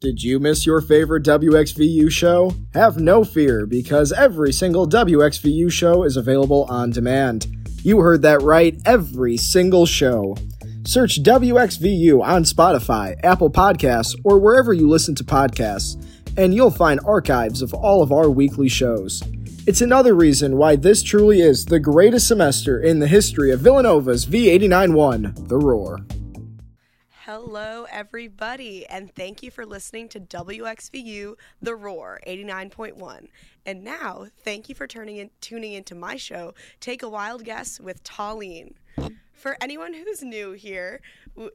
Did you miss your favorite WXVU show? Have no fear because every single WXVU show is available on demand. You heard that right, every single show. Search WXVU on Spotify, Apple Podcasts, or wherever you listen to podcasts, and you'll find archives of all of our weekly shows. It's another reason why this truly is the greatest semester in the history of Villanova's V89 1, The Roar. Hello, everybody, and thank you for listening to WXVU The Roar 89.1. And now, thank you for turning in, tuning into my show, Take a Wild Guess with Taleen. For anyone who's new here,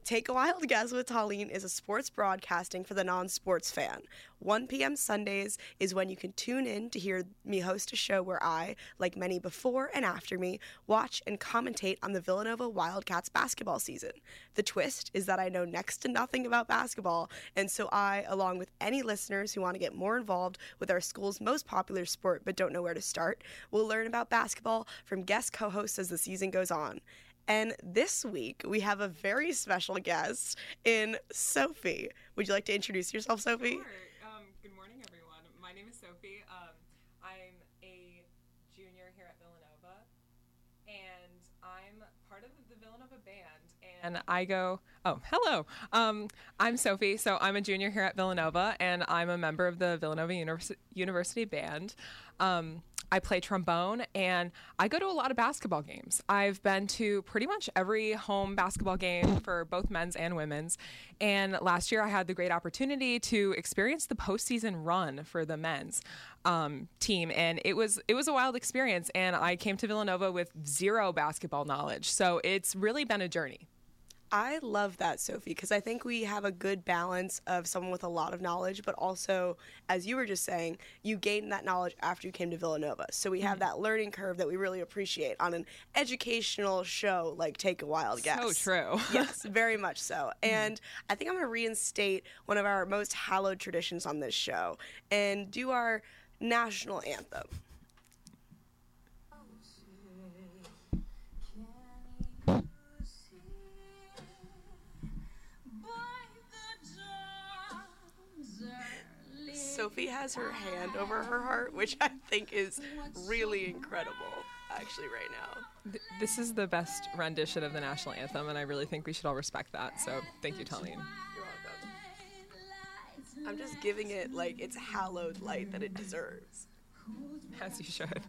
Take a Wild Guess with Taleen is a sports broadcasting for the non sports fan. 1 p.m. Sundays is when you can tune in to hear me host a show where I, like many before and after me, watch and commentate on the Villanova Wildcats basketball season. The twist is that I know next to nothing about basketball, and so I, along with any listeners who want to get more involved with our school's most popular sport but don't know where to start, will learn about basketball from guest co hosts as the season goes on. And this week we have a very special guest in Sophie. Would you like to introduce yourself, Sophie? Sure. Um, good morning, everyone. My name is Sophie. Um, I'm a junior here at Villanova, and I'm part of the Villanova band. And I go, oh, hello. Um, I'm Sophie. So I'm a junior here at Villanova, and I'm a member of the Villanova Univers- University band. Um, I play trombone and I go to a lot of basketball games. I've been to pretty much every home basketball game for both men's and women's. And last year I had the great opportunity to experience the postseason run for the men's um, team, and it was it was a wild experience. And I came to Villanova with zero basketball knowledge, so it's really been a journey. I love that, Sophie, because I think we have a good balance of someone with a lot of knowledge, but also, as you were just saying, you gained that knowledge after you came to Villanova. So we have mm-hmm. that learning curve that we really appreciate on an educational show like Take a Wild Guess. So true. yes, very much so. Mm-hmm. And I think I'm going to reinstate one of our most hallowed traditions on this show and do our national anthem. Sophie has her hand over her heart, which I think is really incredible, actually, right now. this is the best rendition of the national anthem, and I really think we should all respect that. So thank you, Taleen. You're welcome. I'm just giving it like its hallowed light that it deserves. As you should.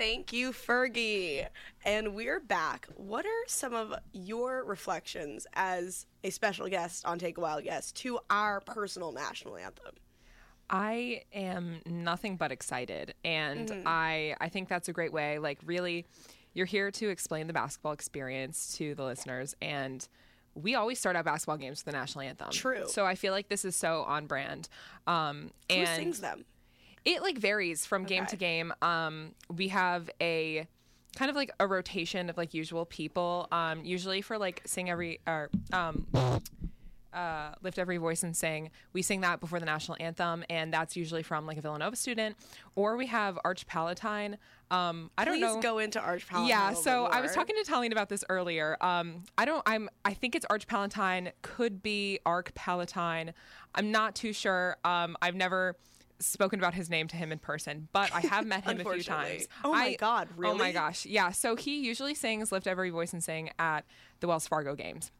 Thank you, Fergie. And we're back. What are some of your reflections as a special guest on Take a Wild Guess to our personal national anthem? I am nothing but excited. And mm-hmm. I, I think that's a great way. Like, really, you're here to explain the basketball experience to the listeners. And we always start out basketball games with the national anthem. True. So I feel like this is so on brand. Um, Who and sings them? It like varies from game to game. Um, we have a kind of like a rotation of like usual people. Um, usually for like sing every or um, uh, lift every voice and sing. We sing that before the national anthem, and that's usually from like a Villanova student. Or we have Arch Palatine. Um, I don't know. go into Arch Palatine. Yeah, so I was talking to Taleen about this earlier. Um, I don't. I'm. I think it's Arch Palatine. Could be Arc Palatine. I'm not too sure. Um, I've never spoken about his name to him in person, but I have met him a few times. Oh my I- God, really? Oh my gosh, yeah. So he usually sings "Lift Every Voice and Sing" at the Wells Fargo games.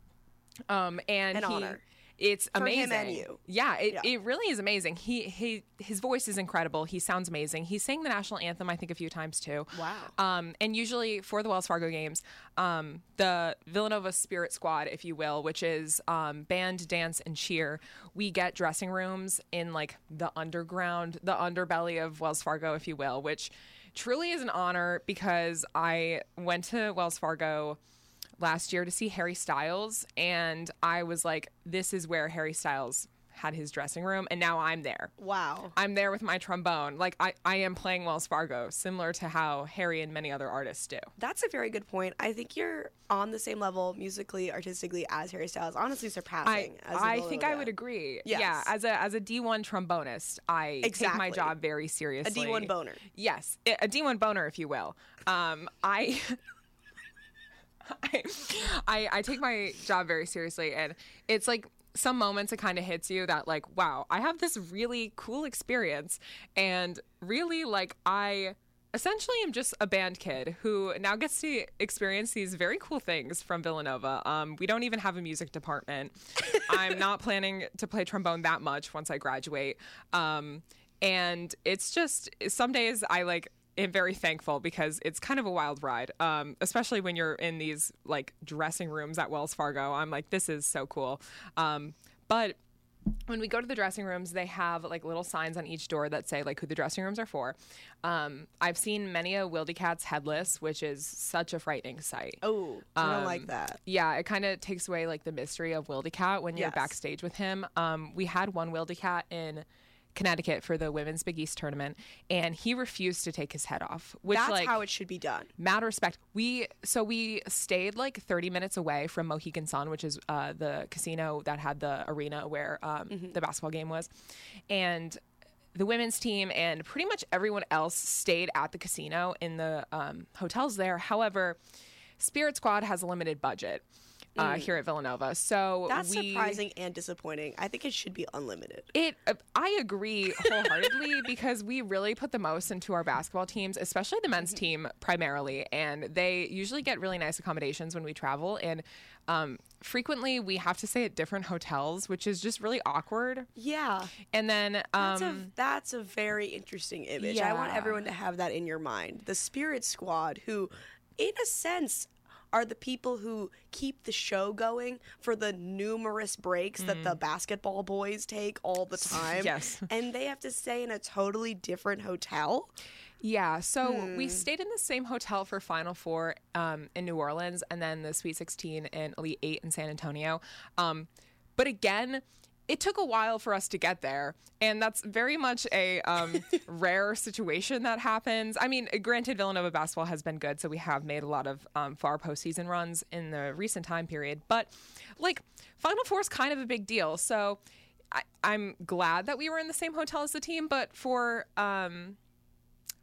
Um, and An he, honor. It's For amazing. him and you. Yeah, it, Yeah. it really is amazing. He he his voice is incredible. He sounds amazing. He sang the national anthem I think a few times too. Wow. Um, and usually for the Wells Fargo games, um, the Villanova Spirit Squad, if you will, which is um, band, dance, and cheer, we get dressing rooms in like the underground, the underbelly of Wells Fargo, if you will, which truly is an honor because I went to Wells Fargo last year to see Harry Styles, and I was like, this is where Harry Styles had his dressing room, and now I'm there. Wow. I'm there with my trombone. Like I, I am playing Wells Fargo, similar to how Harry and many other artists do. That's a very good point. I think you're on the same level musically, artistically as Harry Styles. Honestly, surpassing. I, I think I would agree. Yes. Yeah, as a as a D1 trombonist, I take my job very seriously. A D1 boner. Yes, A D one boner, if you will. Um, I. I, I I take my job very seriously, and it's like some moments it kind of hits you that like, wow, I have this really cool experience, and really like I essentially am just a band kid who now gets to experience these very cool things from Villanova. Um, we don't even have a music department. I'm not planning to play trombone that much once I graduate. Um, and it's just some days I like very thankful because it's kind of a wild ride, um, especially when you're in these like dressing rooms at Wells Fargo. I'm like, this is so cool. Um, but when we go to the dressing rooms, they have like little signs on each door that say like who the dressing rooms are for. Um, I've seen many a Wildy Cat's headless, which is such a frightening sight. Oh, I don't like Um, that. Yeah, it kind of takes away like the mystery of Wildy Cat when you're Yes. backstage with him. Um, we had one Wildy Cat in Connecticut for the Women's Big East tournament, and he refused to take his head off. Which That's like how it should be done. mad respect. We so we stayed like 30 minutes away from Mohegan Sun, which is uh, the casino that had the arena where um, Mm-hmm. the basketball game was, and the women's team and pretty much everyone else stayed at the casino in the um, hotels there. However, Spirit Squad has a limited budget. Uh, here at Villanova, so Mm. That's we, surprising and disappointing. I think it should be unlimited. it, uh, I agree wholeheartedly because we really put the most into our basketball teams, especially the men's team primarily, and they usually get really nice accommodations when we travel. And um, frequently, we have to stay at different hotels, which is just really awkward. Yeah. And then, That's, a, um, that's a very interesting image. Yeah. I want everyone to have that in your mind. The Spirit Squad, who, in a sense, are the people who keep the show going for the numerous breaks that the basketball boys take all the time. Mm. Yes. And they have to stay in a totally different hotel. Yeah, so we Hmm. stayed in the same hotel for Final Four um, in New Orleans, and then the Sweet 16 and Elite Eight in San Antonio. Um, but again, it took a while for us to get there, and that's very much a um, rare situation that happens. I mean, granted, Villanova basketball has been good, so we have made a lot of um, far postseason runs in the recent time period. But like, Final Four is kind of a big deal, so. I, I'm glad that we were in the same hotel as the team, but for um,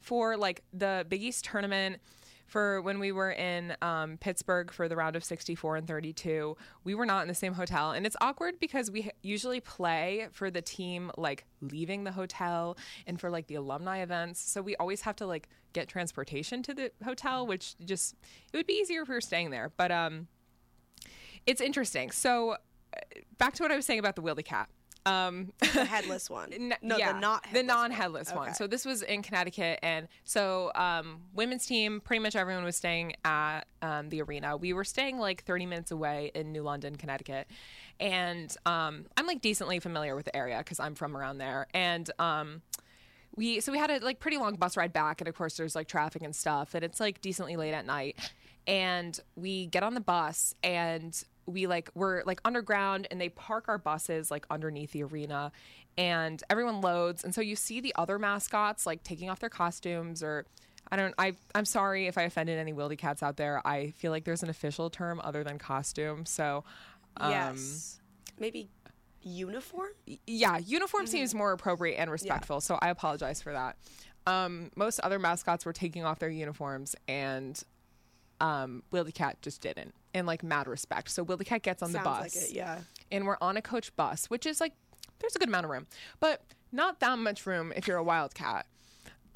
for like the Big East tournament, for when we were in um, Pittsburgh for the round of 64 and 32, we were not in the same hotel. And it's awkward because we usually play for the team like leaving the hotel and for like the alumni events. So we always have to like get transportation to the hotel, which just, it would be easier if we were staying there. But um, it's interesting. So uh, back to what I was saying about the Wildy Cat. Um, The headless one. No, yeah, the not the non-headless one. Okay. So this was in Connecticut, and so um, women's team, pretty much everyone was staying at um, the arena. We were staying like 30 minutes away in New London, Connecticut, and um, I'm like decently familiar with the area because I'm from around there, and. Um, we so we had a like pretty long bus ride back and of course there's like traffic and stuff and it's like decently late at night and we get on the bus and we like we're like underground and they park our buses like underneath the arena and everyone loads and so you see the other mascots like taking off their costumes or I don't I I'm sorry if I offended any wildy cats out there. I feel like there's an official term other than costume. So um, yes. Maybe uniform? yeah, uniform seems more appropriate and respectful. So I apologize for that. Um, most other mascots were taking off their uniforms, and um, Wildy Cat just didn't, in like mad respect. So Wildy Cat gets on the bus, like it, yeah. and we're on a coach bus, which is like there's a good amount of room, but not that much room if you're a wildcat.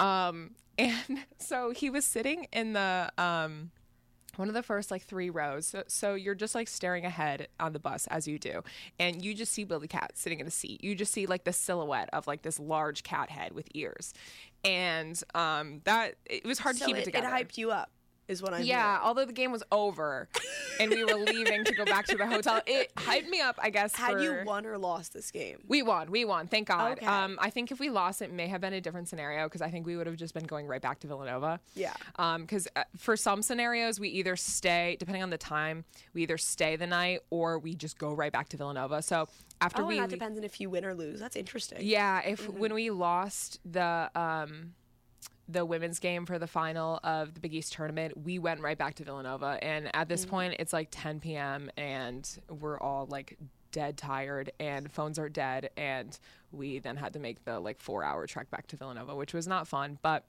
Um, and so he was sitting in the um, one of the first like three rows. So, so you're just like staring ahead on the bus as you do, and you just see Wildy Cat sitting in a seat. You just see like the silhouette of like this large cat head with ears, and um, that it was hard So to keep it, it, it hyped you up, is what I'm Yeah, hearing. although the game was over and we were leaving to go back to the hotel, it hyped me up. I guess. Had you won or lost this game? we won. We won. Thank God. Okay. Um, I think if we lost, it may have been a different scenario because I think we would have just been going right back to Villanova. Yeah. Because uh, for some scenarios, we either stay, depending on the time, we either stay the night or we just go right back to Villanova. So after Oh, we, that depends on if you win or lose. That's interesting. yeah, if Mm-hmm. when we lost the um the women's game for the final of the Big East tournament, we went right back to Villanova. And at Mm-hmm. this point, it's like 10 p.m. and we're all like dead tired and phones are dead. And we then had to make the like four hour trek back to Villanova, which was not fun, but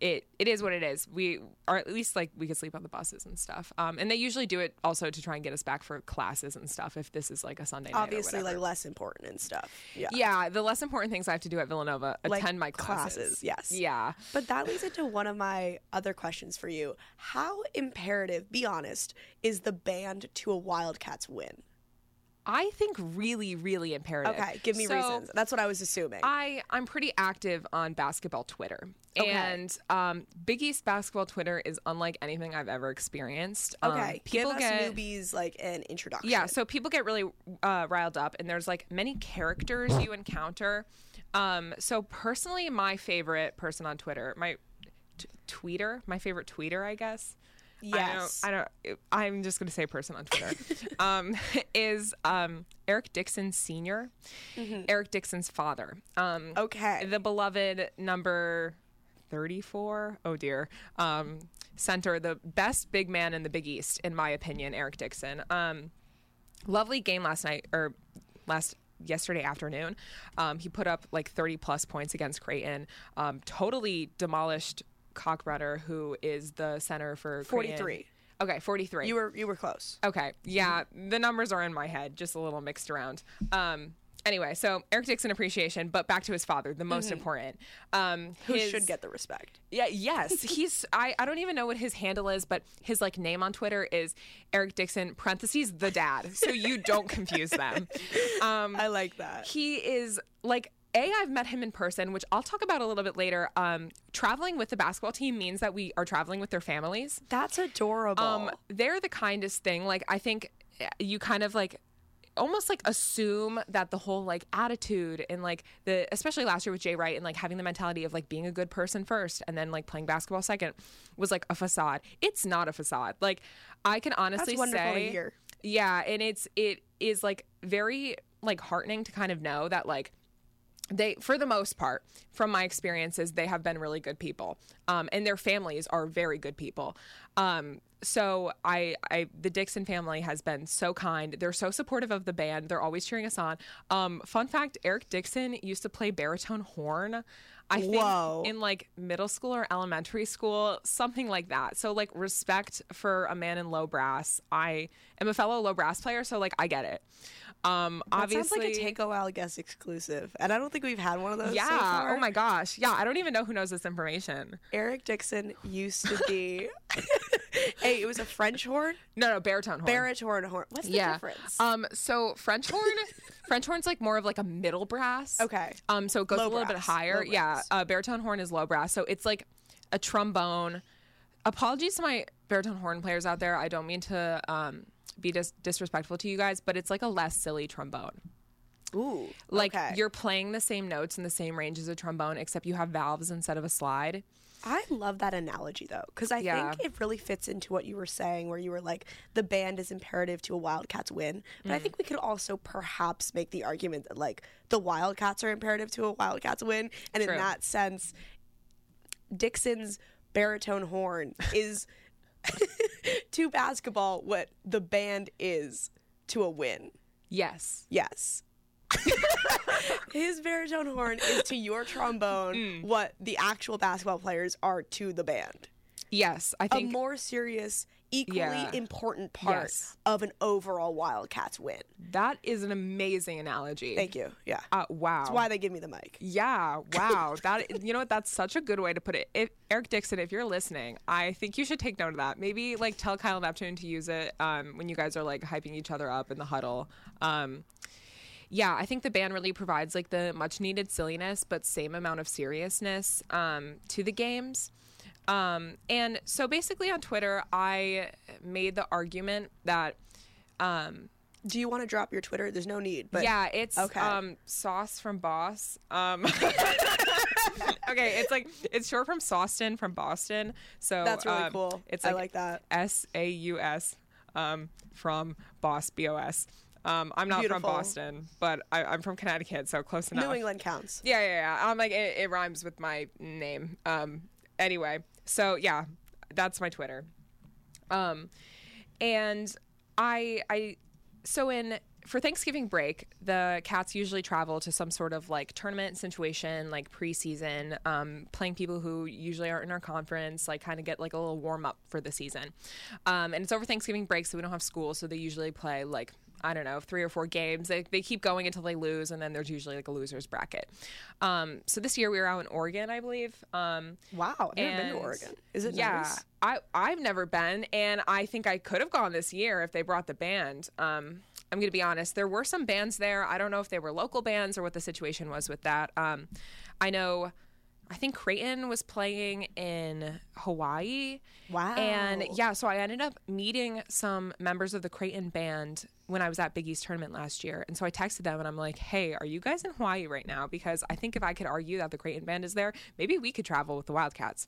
it it is what it is. We or at least like we could sleep on the buses and stuff. Um, and they usually do it also to try and get us back for classes and stuff if this is like a Sunday Obviously, like less important and stuff. Yeah. Yeah, the less important things I have to do at Villanova Like attend my classes. classes, yes. Yeah. But that leads into one of my other questions for you. How imperative, be honest, is the band to a Wildcats win? I think really, really imperative. Okay, give me So, reasons. That's what I was assuming. I I'm pretty active on basketball Twitter, Okay. and um, Big East basketball Twitter is unlike anything I've ever experienced. Um, okay, people give us get newbies like an introduction. yeah, so people get really uh, riled up, and there's like many characters you encounter. Um, so personally, my favorite person on Twitter, my t- tweeter, my favorite tweeter, I guess. Yes. I don't. I I'm just going to say person on Twitter. um, is um, Eric Dixon Senior, Eric Dixon's father. Um, Mm-hmm. Okay. the beloved number 34 oh dear um, center the best big man in the big east in my opinion eric dixon um, lovely game last night or last yesterday afternoon um, he put up like 30 plus points against creighton um, totally demolished Kalkbrenner who is the center for Creighton. 43. okay 43 You were you were close. Okay. Yeah, the numbers are in my head, just a little mixed around. Um anyway, so Eric Dixon appreciation, but back to his father, the most important. Um Mm-hmm. Who his- should get the respect? Yeah, yes. He's I, I don't even know what his handle is, but his like name on Twitter is Eric Dixon parentheses the dad. So you don't confuse them. Um I like that. he is like a i've met him in person which i'll talk about a little bit later um, traveling with the basketball team means that we are traveling with their families That's adorable. um, they're the kindest thing. Like I think you kind of like almost like assume that the whole like attitude and like the especially last year with Jay Wright and like having the mentality of like being a good person first and then like playing basketball second was like a facade. It's not a facade. Like I can honestly say yeah, and it's it is like very like heartening to kind of know that like they for the most part from my experiences they have been really good people. Um, and their families are very good people. Um, so I, I the dixon family has been so kind. They're so supportive of the band. They're always cheering us on. Um, fun fact eric dixon used to play baritone horn i think Whoa. in like middle school or elementary school something like that. So like respect for a man in low brass. I am a fellow low brass player so like i get it um that obviously sounds like a Take a Wild Guess exclusive, and I don't think we've had one of those. so yeah. far. oh my gosh. Yeah. I don't even know who knows this information. Eric Dixon used to be. hey, it was a French horn, No, no, baritone horn. baritone horn. What's the yeah. difference? Um. So French horn, French horn's like more of like a middle brass. Okay. Um. So it goes Low a little bit higher. low Yeah. brass. Uh, baritone horn is low brass. So it's like a trombone. Apologies to my baritone horn players out there. I don't mean to um be dis- disrespectful to you guys, but it's like a less silly trombone. Ooh. Like okay. you're playing the same notes in the same range as a trombone, except you have valves instead of a slide. I love that analogy though, because I Yeah. think it really fits into what you were saying, where you were like, the band is imperative to a Wildcats win. But Mm. I think we could also perhaps make the argument that like the Wildcats are imperative to a Wildcats win, and True. in that sense, Dixon's baritone horn is to basketball what the band is to a win. Yes. Yes. His baritone horn is to your trombone Mm. what the actual basketball players are to the band. Yes. I think a more serious, equally Yeah. important part Yes. of an overall Wildcats win. that is an amazing analogy. Thank you. Yeah. Uh, wow. That's why they give me the mic. Yeah, wow. That you know what? That's such a good way to put it. If, Eric Dixon, if you're listening, I think you should take note of that. Maybe like tell Kyle Neptune to use it um, when you guys are like hyping each other up in the huddle. Um, yeah, I think the band really provides like the much needed silliness, but same amount of seriousness um, to the games. Um, and so basically on Twitter, I made the argument that um, Do you want to drop your Twitter? There's no need. But yeah, it's okay. um sauce from boss. Um Okay, it's like it's short from Sawston from Boston. So that's really um, cool. It's I like, like that. S A U S um from boss B O S. Um I'm not Beautiful. from Boston, but I, I'm from Connecticut, so close enough. New England counts. Yeah, yeah, yeah. I'm like it, it rhymes with my name. Um anyway, so yeah, that's my Twitter. Um and I I so in for Thanksgiving break, the cats usually travel to some sort of like tournament situation, like preseason, um, playing people who usually aren't in our conference, like kind of get like a little warm up for the season. Um, and it's over Thanksgiving break, so we don't have school, so they usually play like I don't know, three or four games. They, they keep going until they lose, and then there's usually like a loser's bracket. Um, so this year we were out in Oregon, I believe. Um, Wow. I've never been to Oregon. Is it yeah, nice? I I've never been, and I think I could have gone this year if they brought the band. Um, I'm gonna be honest. There were some bands there. I don't know if they were local bands or what the situation was with that. Um, I know. I think Creighton was playing in Hawaii. Wow. And yeah, so I ended up meeting some members of the Creighton band when I was at Big East tournament last year. And so I texted them and I'm like, hey, are you guys in Hawaii right now? Because I think if I could argue that the Creighton band is there, maybe we could travel with the Wildcats.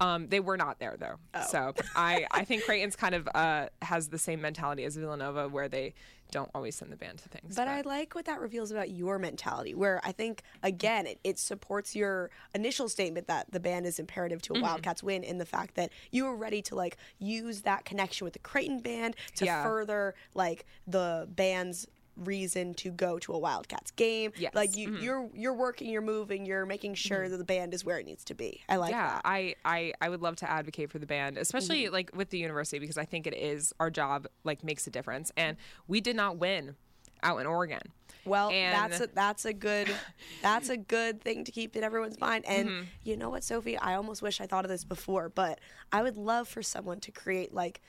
Um, they were not there though. So I, I think Creighton's kind of uh, has the same mentality as Villanova where they don't always send the band to things. But I like what that reveals about your mentality, where I think, again, it, it supports your initial statement that the band is imperative Mm-hmm. to a Wildcats win in the fact that you were ready to like use that connection with the Creighton band to Yeah. further like the band's reason to go to a Wildcats game. Yes. Like you, you're you're working, you're moving, you're making sure that the band is where it needs to be. I like yeah, that. I, I I would love to advocate for the band, especially Mm-hmm. like with the university because I think it is our job like makes a difference. And we did not win out in Oregon. Well, And- that's a, that's a good that's a good thing to keep in everyone's mind. And Mm-hmm. you know what, Sophie? I almost wish I thought of this before, but I would love for someone to create like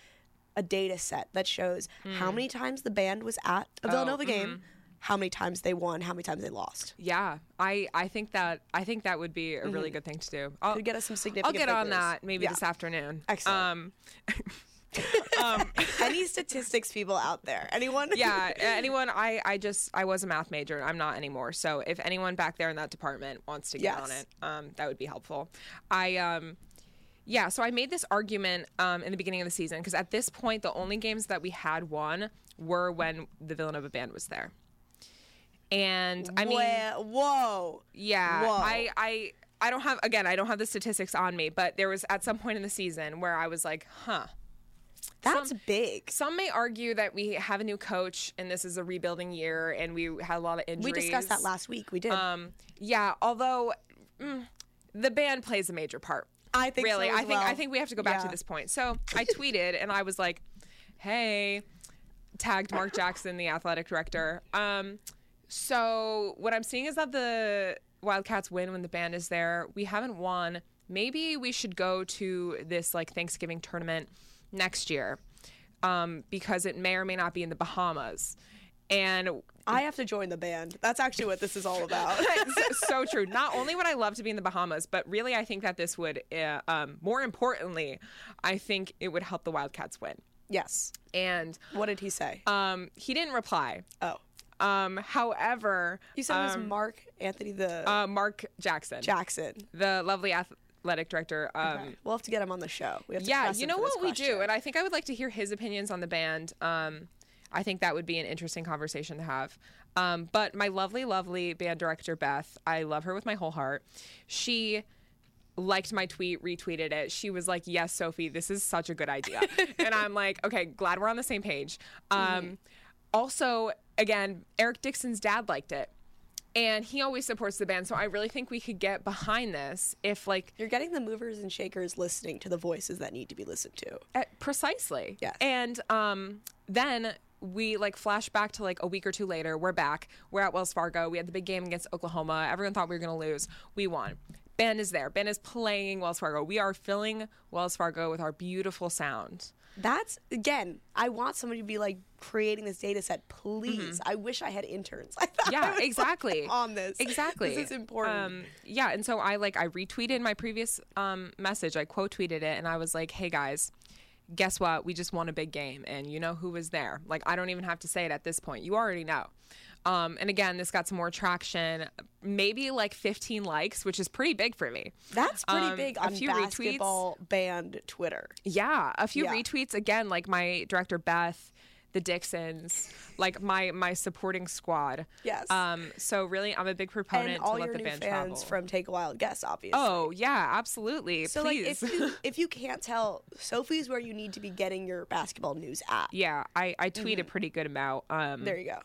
a data set that shows Hmm. how many times the band was at Oh, a Villanova game, mm-hmm. how many times they won, how many times they lost. Yeah, I, I think that I think that would be a really good thing to do. I'll, Mm-hmm. Could get us some significant. I'll get on that maybe Yeah. this afternoon. Excellent. Um, Any statistics people out there? Anyone? yeah, anyone? I, I just I was a math major. I'm not anymore. So if anyone back there in that department wants to get on it, um, that would be helpful. I um. Yeah, so I made this argument um, in the beginning of the season because at this point, the only games that we had won were when the Villanova band was there. And I mean, Wha- whoa. Yeah, Whoa. I, I, I don't have again. I don't have the statistics on me, but there was at some point in the season where I was like, "Huh." That's Some- big. Some may argue that we have a new coach and this is a rebuilding year, and we had a lot of injuries. We discussed that last week. We did. Um, yeah, although mm, the band plays a major part. I think really, so I think I think we have to go back to this point. So I tweeted and I was like, "Hey," tagged Mark Jackson, the athletic director. Um, so what I'm seeing is that the Wildcats win when the band is there. We haven't won. Maybe we should go to this like Thanksgiving tournament next year um, because it may or may not be in the Bahamas. And I have to join the band. That's actually what this is all about. so, so true. Not only would I love to be in the Bahamas, but really, I think that this would, uh, um, more importantly, I think it would help the Wildcats win. yes. And What did he say? um, he didn't reply. oh. Um, however, You said it was um, Mark Anthony the uh, Mark Jackson, Jackson. the lovely athletic director. Um, Okay. We'll have to get him on the show. We have to yeah, you know what we do, and I think I would like to hear his opinions on the band. Um, I think that would be an interesting conversation to have. Um, but my lovely, lovely band director Beth, I love her with my whole heart. She liked my tweet, retweeted it. She was like, "Yes, Sophie, this is such a good idea," and I'm like, "Okay, glad we're on the same page." Um, Also, again, Eric Dixon's dad liked it. And he always supports the band, so I really think we could get behind this if, like, You're getting the movers and shakers listening to the voices that need to be listened to. Uh, precisely. Yes. And um, then we like flash back to like a week or two later. We're back. We're at Wells Fargo. We had the big game against Oklahoma. Everyone thought we were going to lose. We won. Ben is there. Ben is playing Wells Fargo. We are filling Wells Fargo with our beautiful sound. That's again, I want somebody to be like creating this data set, please. I wish I had interns. I thought I Mm-hmm. Yeah, was, exactly. on this. Exactly. This is important. Um, yeah, and so I like I retweeted my previous um, message. I quote tweeted it, and I was like, "Hey guys." Guess what? We just won a big game, and you know who was there. Like, I don't even have to say it at this point. You already know. Um, and again, this got some more traction, maybe like 15 likes, which is pretty big for me. That's pretty um, big a on few retweets. basketball band Twitter. Yeah, a few Yeah. retweets again, like my director Beth, the Dixons, like my my supporting squad. Yes. Um. So really, I'm a big proponent And all to let your the new band fans travel. from Take a Wild Guess, obviously. oh yeah, absolutely. So Please. like if you if you can't tell, Sophie's where you need to be getting your basketball news at. yeah, I I tweet a pretty good amount. Um, There you go.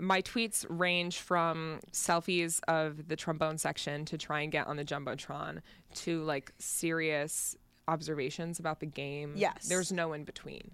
my tweets range from selfies of the trombone section to try and get on the jumbotron to like serious observations about the game. Yes. There's no in between.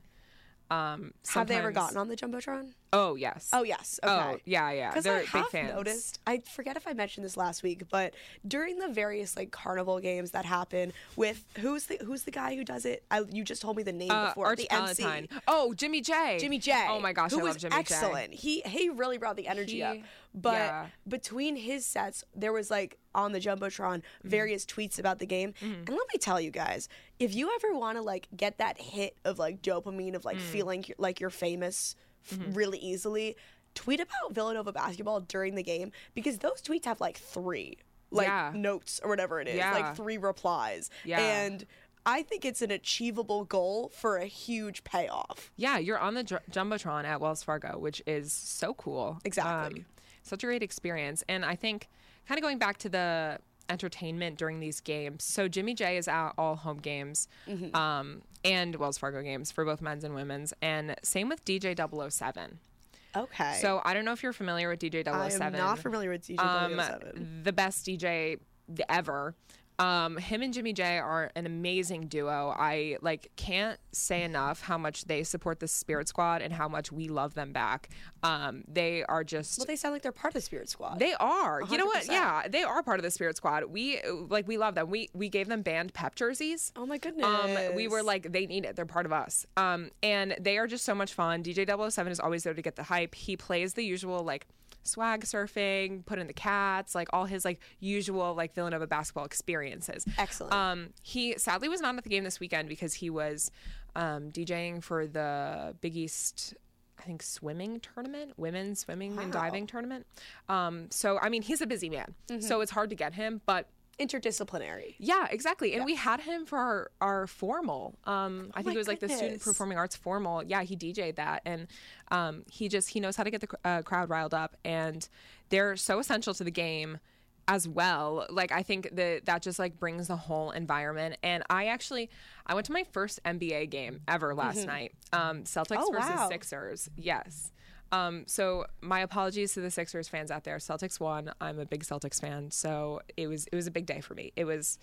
Um, Have they ever gotten on the jumbotron? Oh yes. Oh yes. Okay. Oh yeah, yeah. Because They're I big have fans. noticed, I forget if I mentioned this last week, but during the various like carnival games that happen with who's the who's the guy who does it? I, you just told me the name Uh, before. Arch the MC. Oh, Jimmy J. Jimmy J. Oh my gosh, who I was love Jimmy J. excellent. He he really brought the energy He- up. But yeah. between his sets, there was like on the jumbotron Mm-hmm. various tweets about the game. And let me tell you guys, if you ever want to like get that hit of like dopamine of like Mm. feeling like you're famous Mm-hmm. really easily, tweet about Villanova basketball during the game because those tweets have like three like Yeah. notes or whatever it is, Yeah. like three replies. Yeah. And I think it's an achievable goal for a huge payoff. Yeah, you're on the Ju- jumbotron at Wells Fargo, which is so cool. Um, Exactly. such a great experience, and I think kind of going back to the entertainment during these games. So Jimmy J is at all home games, Mm-hmm. um, and Wells Fargo games for both men's and women's, and same with DJ 007. Okay. So I don't know if you're familiar with DJ 007. I am not familiar with DJ um, 007. the best DJ ever. Um, him and Jimmy J are an amazing duo. I like can't say enough how much they support the Spirit Squad and how much we love them back. Um, they are just Well, they sound like they're part of the Spirit Squad. they are. You know what? Yeah, they are part of the Spirit Squad. We like we love them. We we gave them band pep jerseys. oh my goodness. Um, we were like, they need it. They're part of us. Um, and they are just so much fun. DJ 007 is always there to get the hype. He plays the usual like swag surfing, put in the cats, like all his like usual like Villanova basketball experiences. Excellent. Um, he sadly was not at the game this weekend because he was um, DJing for the Big East. I think swimming tournament, women's swimming and diving tournament. Um, so I mean, he's a busy man, Mm-hmm. so it's hard to get him. But interdisciplinary. yeah, exactly. And we had him for our, our formal. Um, I think it was like the student performing arts formal. Yeah, he DJ'd that, and um, he just he knows how to get the uh, crowd riled up, and they're so essential to the game as well. Like I think that that just like brings the whole environment. And I actually I went to my first NBA game ever last night. Um, Celtics Oh, versus wow. Sixers. Yes. Um, so my apologies to the Sixers fans out there. Celtics won. I'm a big Celtics fan, so it was it was a big day for me. It was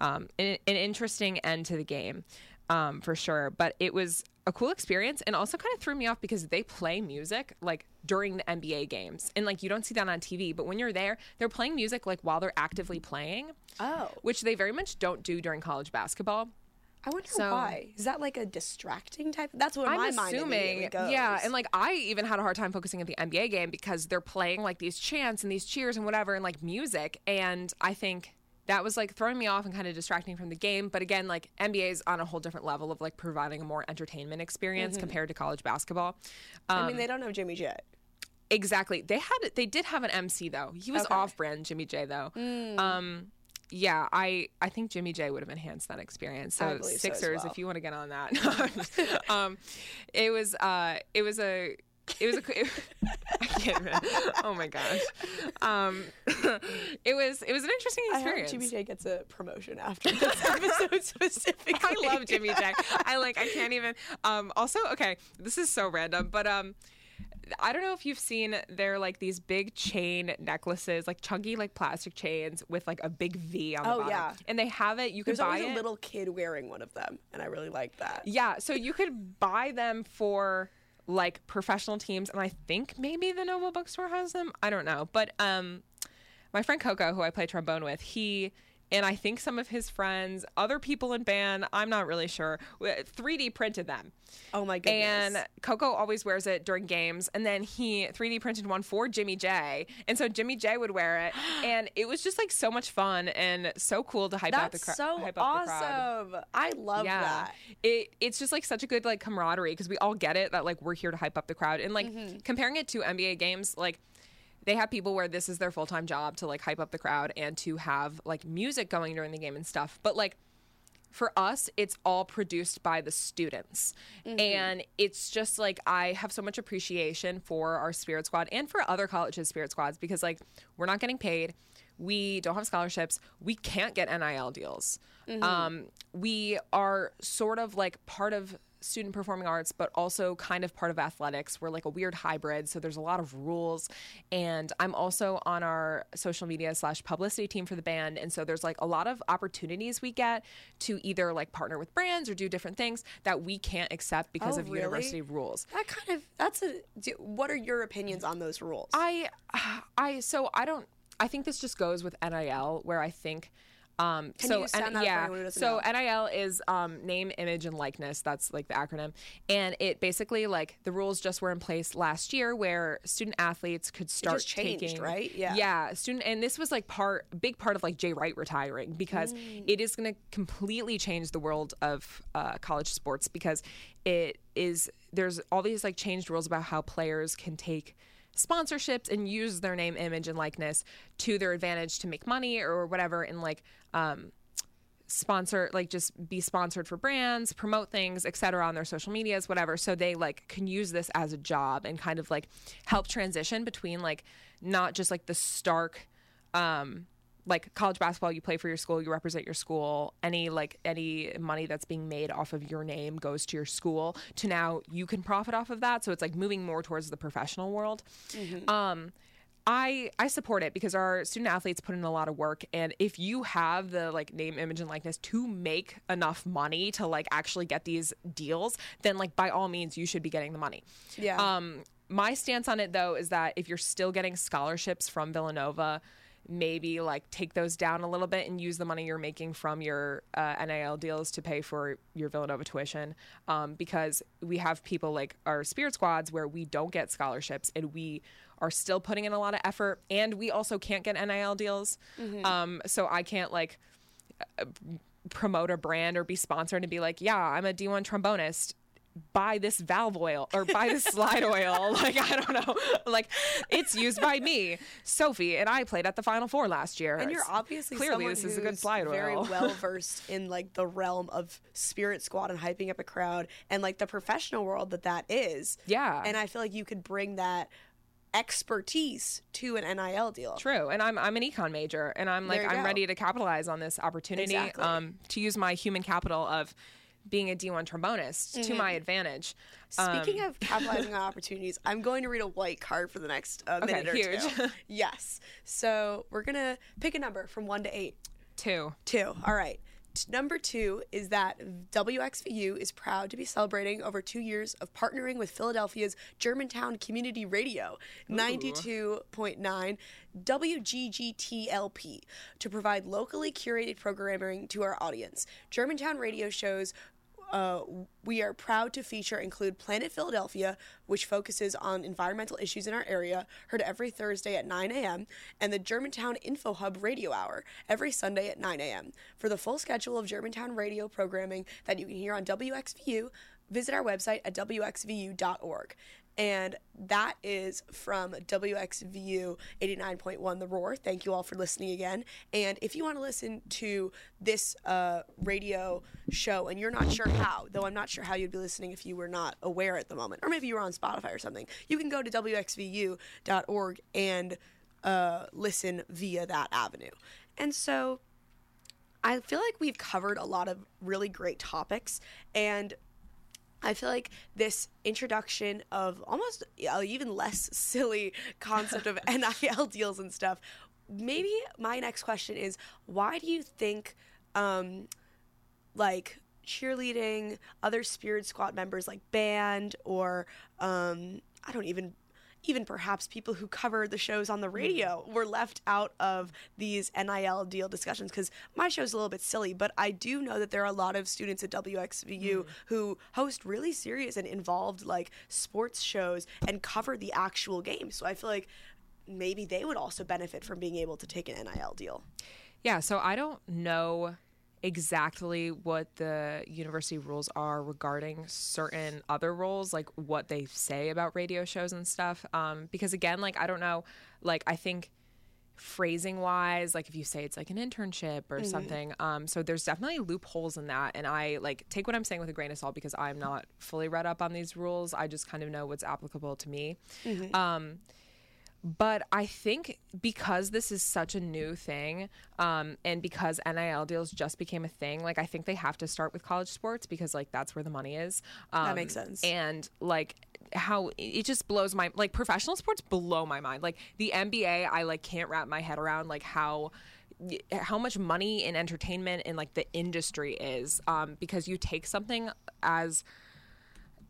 um, an, an interesting end to the game um, for sure, but it was a cool experience and also kind of threw me off because they play music like during the NBA games and like you don't see that on TV, but when you're there, they're playing music like while they're actively playing, Oh. which they very much don't do during college basketball. I wonder So- why. Is that like a distracting type? That's what I'm my mind assuming, immediately goes. yeah, and like I even had a hard time focusing at the NBA game because they're playing like these chants and these cheers and whatever and like music, and I think that was like throwing me off and kind of distracting from the game. But again, like NBA is on a whole different level of like providing a more entertainment experience compared to college basketball. Um, I mean, they don't have Jimmy J. Exactly. They had they did have an MC though. He was Okay. Mm. off brand Jimmy J though. Um yeah, I I think Jimmy J would have enhanced that experience. So believe so Sixers, well. if you want to get on that. um it was uh it was a it was a it, I can't even, oh my gosh. Um it was it was an interesting I hope experience. Jimmy J gets a promotion after this episode specifically. I love Jimmy J. I like I can't even um also okay, this is so random, but um I don't know if you've seen they're like these big chain necklaces, like chunky like plastic chains with like a big V on the Oh, bottom. yeah. And they have it, you can There's buy always it. a little kid wearing one of them, and I really like that. Yeah, so you could buy them for like professional teams and I think maybe the Nova bookstore has them. I don't know. But um my friend Coco, who I play trombone with, he and I think some of his friends, other people in band, I'm not really sure, 3D printed them. Oh my goodness. And Coco always wears it during games. And then he 3D printed one for Jimmy J. And so Jimmy J would wear it. And it was just like so much fun and so cool to hype out the that's crowd. so hype up the crowd. awesome. I love that. It it's just like such a good like camaraderie because we all get it that like we're here to hype up the crowd and like Mm-hmm. comparing it to NBA games like they have people where this is their full-time job to like hype up the crowd and to have like music going during the game and stuff. But like for us it's all produced by the students. And it's just like i have so much appreciation for our spirit squad and for other colleges spirit squads because like we're not getting paid. We don't have scholarships. We can't get nil deals. Um, we are sort of like part of student performing arts but also kind of part of athletics we're like a weird hybrid so there's a lot of rules and i'm also on our social media slash publicity team for the band and so there's like a lot of opportunities we get to either like partner with brands or do different things that we can't accept because Oh, of really? university rules That kind of that's a. do- What are your opinions on those rules? I, I, so I don't. I think this just goes with NIL, where I think. Um, Can so you and- yeah, anyone who doesn't so know? NIL is um, name, image, and likeness. That's like the acronym, and it basically like the rules just were in place last year, where student athletes could start changed, taking right? Yeah. yeah, student, and this was like part big part of like Jay Wright retiring because Mm. it is going to completely change the world of uh, college sports because it is there's all these like changed rules about how players can take sponsorships and use their name, image, and likeness to their advantage to make money or whatever, and like um, sponsor like just be sponsored for brands promote things etc on their social medias whatever. So they like can use this as a job and kind of like help transition between like not just like the stark um like college basketball you play for your school you represent your school. Any like any money that's being made off of your name goes to your school. To now you can profit off of that. So it's like moving more towards the professional world. Um I I support it because our student athletes put in a lot of work. And if you have the like name image and likeness to make enough money to like actually get these deals then like by all means you should be getting the money. Yeah. Um my stance on it though is that if you're still getting scholarships from Villanova maybe like take those down a little bit and use the money you're making from your uh, NIL deals to pay for your Villanova tuition. Um, because we have people like our spirit squads where we don't get scholarships and we are still putting in a lot of effort and we also can't get NIL deals. Um, so I can't like uh, promote a brand or be sponsored and be like yeah I'm a D1 trombonist buy this valve oil or buy this slide oil. Like, I don't know. Like, it's used by me, Sophie, and I played at the Final Four last year. and you're obviously clearly this is a good slide oil. very well versed in like the realm of spirit squad and hyping up a crowd and like the professional world that that is. Yeah. and I feel like you could bring that expertise to an NIL deal. True, and I'm I'm an econ major, and I'm like I'm go. ready to capitalize on this opportunity Exactly. um, to use my human capital of being a D1 trombonist to my advantage. Um, Speaking of capitalizing on opportunities, I'm going to read a white card for the next uh, Okay, minute or huge. two. yes. So we're gonna pick a number from one to eight. two. Two. All right. Number two is that WXVU is proud to be celebrating over two years of partnering with Philadelphia's Germantown Community Radio, 92.9 WGGTLP, to provide locally curated programming to our audience. Germantown radio shows uh, we are proud to feature include Planet Philadelphia, which focuses on environmental issues in our area, heard every Thursday at 9 a.m., and the Germantown Info Hub Radio Hour every Sunday at 9 a.m. For the full schedule of Germantown radio programming that you can hear on WXVU, visit our website at wxvu.org. and that is from WXVU 89.1 The Roar. Thank you all for listening again. And if you want to listen to this uh, radio show and you're not sure how, though I'm not sure how you'd be listening if you were not aware at the moment, or maybe you were on Spotify or something, you can go to WXVU.org and uh, listen via that avenue. And so I feel like we've covered a lot of really great topics and I feel like this introduction of almost uh, even less silly concept of NIL deals and stuff. Maybe my next question is why do you think, um, like cheerleading, other Spirit Squad members like band or um, I don't even even perhaps people who cover the shows on the radio were left out of these NIL deal discussions because my show's a little bit silly, but I do know that there are a lot of students at WXVU mm. who host really serious and involved like sports shows and cover the actual game. So I feel like maybe they would also benefit from being able to take an NIL deal. Yeah, so I don't know exactly what the university rules are regarding certain other roles, like what they say about radio shows and stuff. Um, because again, like I don't know, like I think phrasing wise, like if you say it's like an internship or mm-hmm. something. Um, so there's definitely loopholes in that. And I like take what I'm saying with a grain of salt because I'm not fully read up on these rules. I just kind of know what's applicable to me. Mm-hmm. Um, but I think because this is such a new thing, um, and because NIL deals just became a thing, like I think they have to start with college sports because like that's where the money is. Um, that makes sense. And like how it just blows my like professional sports blow my mind. Like the NBA, I like can't wrap my head around like how how much money in entertainment and like the industry is um, because you take something as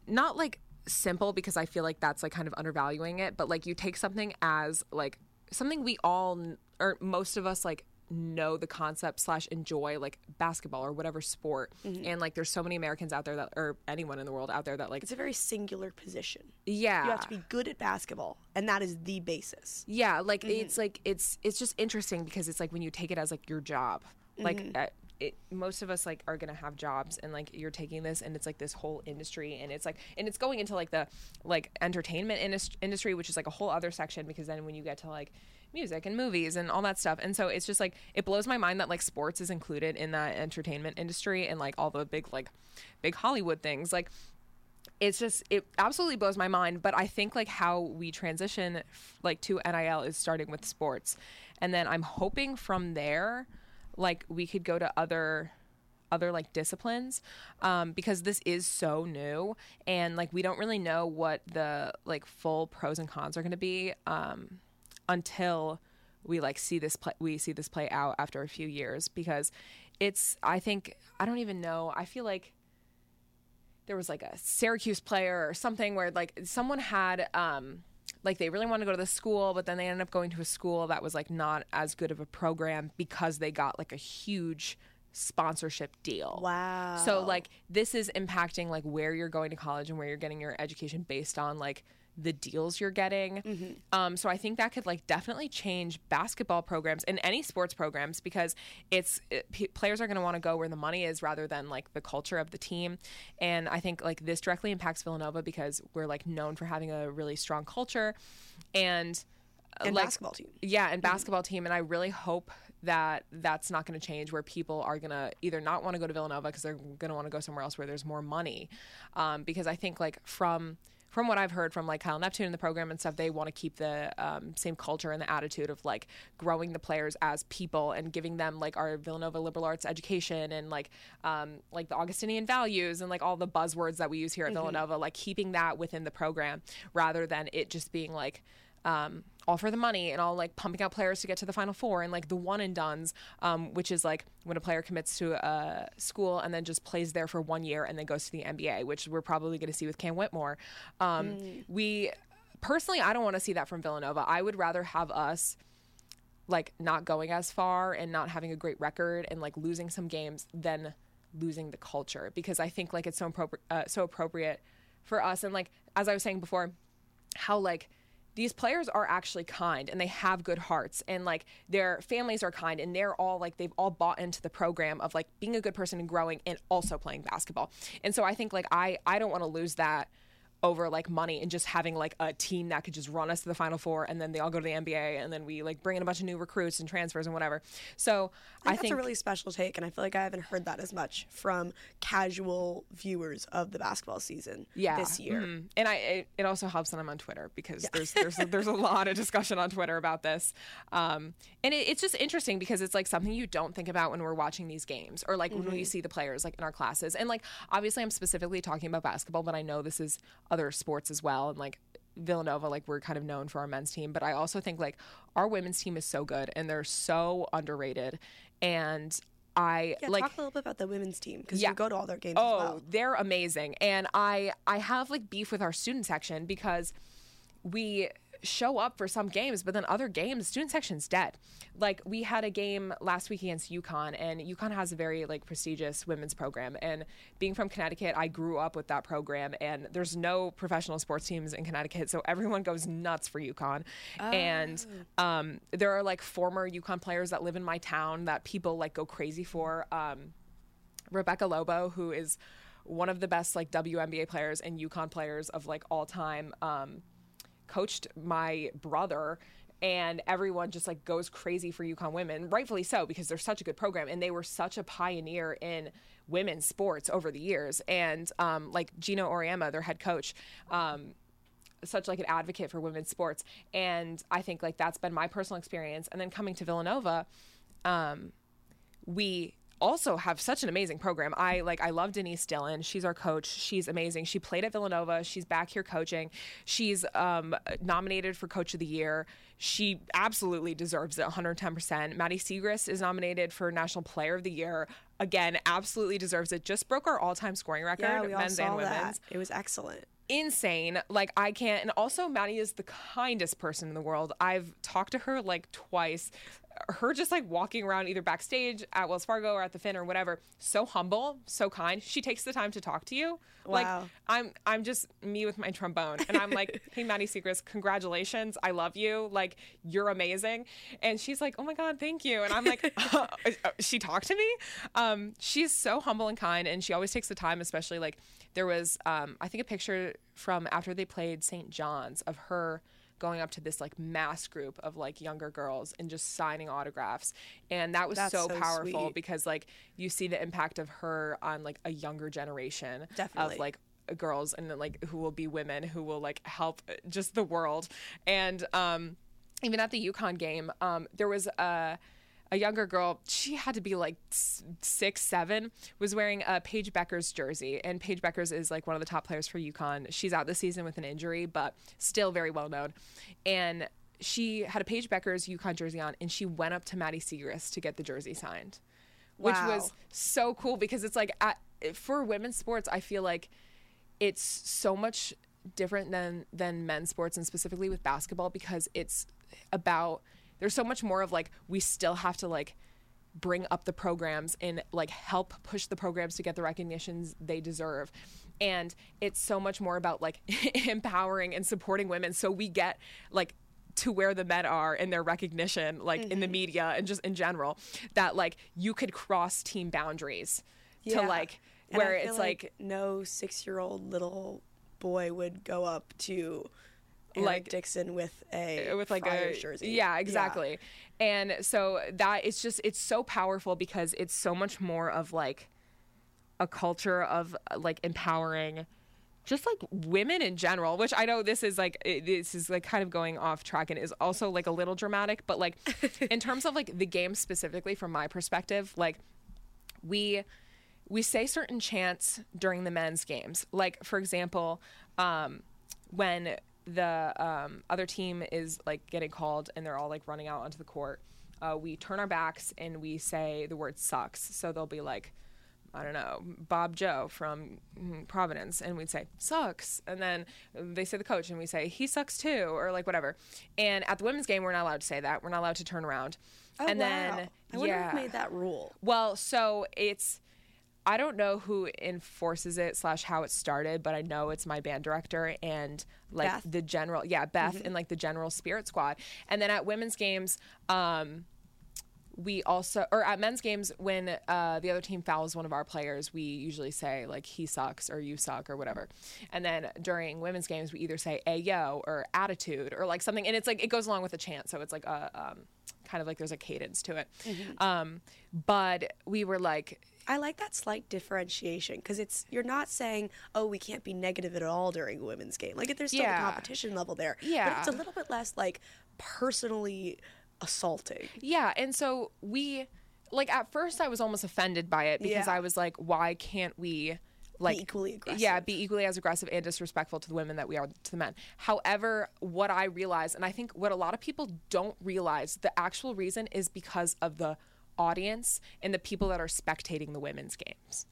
not like simple because I feel like that's like kind of undervaluing it, but like you take something as like something we all or most of us like know the concept slash enjoy like basketball or whatever sport mm-hmm. and like there's so many americans out there that or anyone in the world out there that like it's a very singular position yeah you have to be good at basketball and that is the basis yeah like mm-hmm. it's like it's it's just interesting because it's like when you take it as like your job like mm-hmm. It, most of us like are gonna have jobs and like you're taking this and it's like this whole industry and it's like and it's going into like the like entertainment indus- industry which is like a whole other section because then when you get to like music and movies and all that stuff. And so it's just like it blows my mind that like sports is included in that entertainment industry and like all the big like big hollywood things. Like it's just it absolutely blows my mind but i think like how we transition like to nil is starting with sports. And then i'm hoping from there like we could go to other other like disciplines um, because this is so new and like we don't really know what the like full pros and cons are going to be um, until we like see this play we see this play out after a few years because it's i think i don't even know i feel like there was like a syracuse player or something where like someone had um like they really want to go to the school, but then they ended up going to a school that was like not as good of a program because they got like a huge sponsorship deal. Wow. So like this is impacting like where you're going to college and where you're getting your education based on like the deals you're getting. Mm-hmm. Um, so I think that could like definitely change basketball programs and any sports programs because it's it, p- players are going to want to go where the money is rather than like the culture of the team. And I think like this directly impacts Villanova because we're like known for having a really strong culture and. And like, basketball team. Yeah, and mm-hmm. basketball team. And I really hope that that's not going to change where people are going to either not want to go to Villanova because they're going to want to go somewhere else where there's more money. Um, because I think like from from what I've heard from like Kyle Neptune in the program and stuff, they want to keep the um, same culture and the attitude of like growing the players as people and giving them like our Villanova liberal arts education and like um, like the Augustinian values and like all the buzzwords that we use here at mm-hmm. Villanova, like keeping that within the program rather than it just being like um, all for the money and all like pumping out players to get to the final four and like the one and dones, um, which is like when a player commits to a school and then just plays there for one year and then goes to the NBA, which we're probably going to see with Cam Whitmore. Um, mm. We personally, I don't want to see that from Villanova. I would rather have us like not going as far and not having a great record and like losing some games than losing the culture because I think like it's so uh, so appropriate for us. And like as I was saying before, how like these players are actually kind and they have good hearts and like their families are kind and they're all like they've all bought into the program of like being a good person and growing and also playing basketball. And so I think like I I don't want to lose that over like money and just having like a team that could just run us to the final four and then they all go to the NBA and then we like bring in a bunch of new recruits and transfers and whatever. So I I, think think that's a really special take, and I feel like I haven't heard that as much from casual viewers of the basketball season yeah, this year. mhm. And I it, it also helps that I'm on Twitter because there's there's there's a lot of discussion on Twitter about this, um, and it, it's just interesting because it's like something you don't think about when we're watching these games or like when we see the players like in our classes. And like obviously I'm specifically talking about basketball, but I know this is other sports as well, and like. Villanova, like we're kind of known for our men's team, but I also think like our women's team is so good and they're so underrated. And I Yeah, like talk a little bit about the women's team because Yeah. you go to all their games Oh, as well. they're amazing. And I I have like beef with our student section because we show up for some games, but then other games, student section's dead. Like we had a game last week against UConn, and UConn has a very like prestigious women's program. And being from Connecticut, I grew up with that program, and there's no professional sports teams in Connecticut, so everyone goes nuts for UConn. And um, there are like former UConn players that live in my town that people like go crazy for. Um, Rebecca Lobo, who is one of the best like WNBA players and UConn players of like all time, um, coached my brother. And everyone just like goes crazy for UConn women, rightfully so, because they're such a good program and they were such a pioneer in women's sports over the years. And um, like Geno Auriemma, their head coach, um, such like an advocate for women's sports and i think like that's been my personal experience and then coming to villanova um, we also have such an amazing program. I like I love Denise Dillon. She's our coach. She's amazing. She played at Villanova. She's back here coaching. She's um, nominated for coach of the year. She absolutely deserves it 110%. Maddie Siegrist is nominated for national player of the year. Again, absolutely deserves it. Just broke our all-time scoring record, Yeah, we all men's saw and women's that. It was excellent. insane. Like I can't. And also, Maddie is the kindest person in the world. I've talked to her like twice. Her just like walking around either backstage at Wells Fargo or at the Finn or whatever. So humble, so kind. She takes the time to talk to you. Like Wow. I'm, I'm just me with my trombone, and I'm like, "Hey, Maddie Siegrist, congratulations! I love you. Like you're amazing." And she's like, "Oh my God, thank you." And I'm like, "She talked to me." Um, she's so humble and kind, and she always takes the time, especially like there was um, I think a picture from after they played St. John's of her going up to this like mass group of like younger girls and just signing autographs and that was so, so powerful sweet. because like you see the impact of her on like a younger generation Definitely. of like girls and then like who will be women who will like help uh, just the world and um even at the UConn game um there was a a younger girl, she had to be like six, seven, was wearing a Paige Bueckers jersey. And Paige Bueckers is like one of the top players for UConn. She's out this season with an injury, but still very well known. And she had a Paige Bueckers UConn jersey on, and she went up to Maddie Siegrist to get the jersey signed, which Wow. was so cool because it's like at, for women's sports, I feel like it's so much different than than men's sports and specifically with basketball because it's about there's so much more of like we still have to like bring up the programs and like help push the programs to get the recognitions they deserve. And it's so much more about like empowering and supporting women so we get like to where the men are in their recognition like in the mm-hmm. media and just in general that like you could cross team boundaries to like where it's like no six-year-old little boy would go up to Eric Like- Dixon with a with like a jersey. Yeah, exactly. And so that it's just it's so powerful because it's so much more of like a culture of uh, like empowering just like women in general, which I know this is like it- this is like kind of going off track and is also like a little dramatic, but like in terms of like the game specifically from my perspective, like we we say certain chants during the men's games. Like for example, um, when the um, other team is like getting called and they're all like running out onto the court, uh, we turn our backs and we say the word sucks. So they'll be like, I don't know, Bob Joe from mm, Providence, and we'd say sucks, and then they say the coach, and we say he sucks too, or like whatever. And at the women's game, we're not allowed to say that. We're not allowed to turn around. Oh, and wow. then I wonder yeah. who made that rule. Well, so it's I don't know who enforces it slash how it started, but I know it's my band director and like Beth? the general yeah, Beth and like the general spirit squad. And then at women's games, um we also or at men's games when uh, the other team fouls one of our players we usually say like he sucks or you suck or whatever. And then during women's games we either say ayo or attitude or like something. And it's like it goes along with the chant so it's like a um, kind of like there's a cadence to it. Um, but we were like I like that slight differentiation because it's you're not saying, oh, we can't be negative at all during a women's game. Like there's still Yeah. the competition level there, Yeah. but it's a little bit less like personally assaulting. Yeah, and so we like at first I was almost offended by it because Yeah. I was like, why can't we like be equally aggressive. Yeah, be equally as aggressive and disrespectful to the women that we are to the men. However, what I realize, and I think what a lot of people don't realize, the actual reason is because of the audience and the people that are spectating the women's games.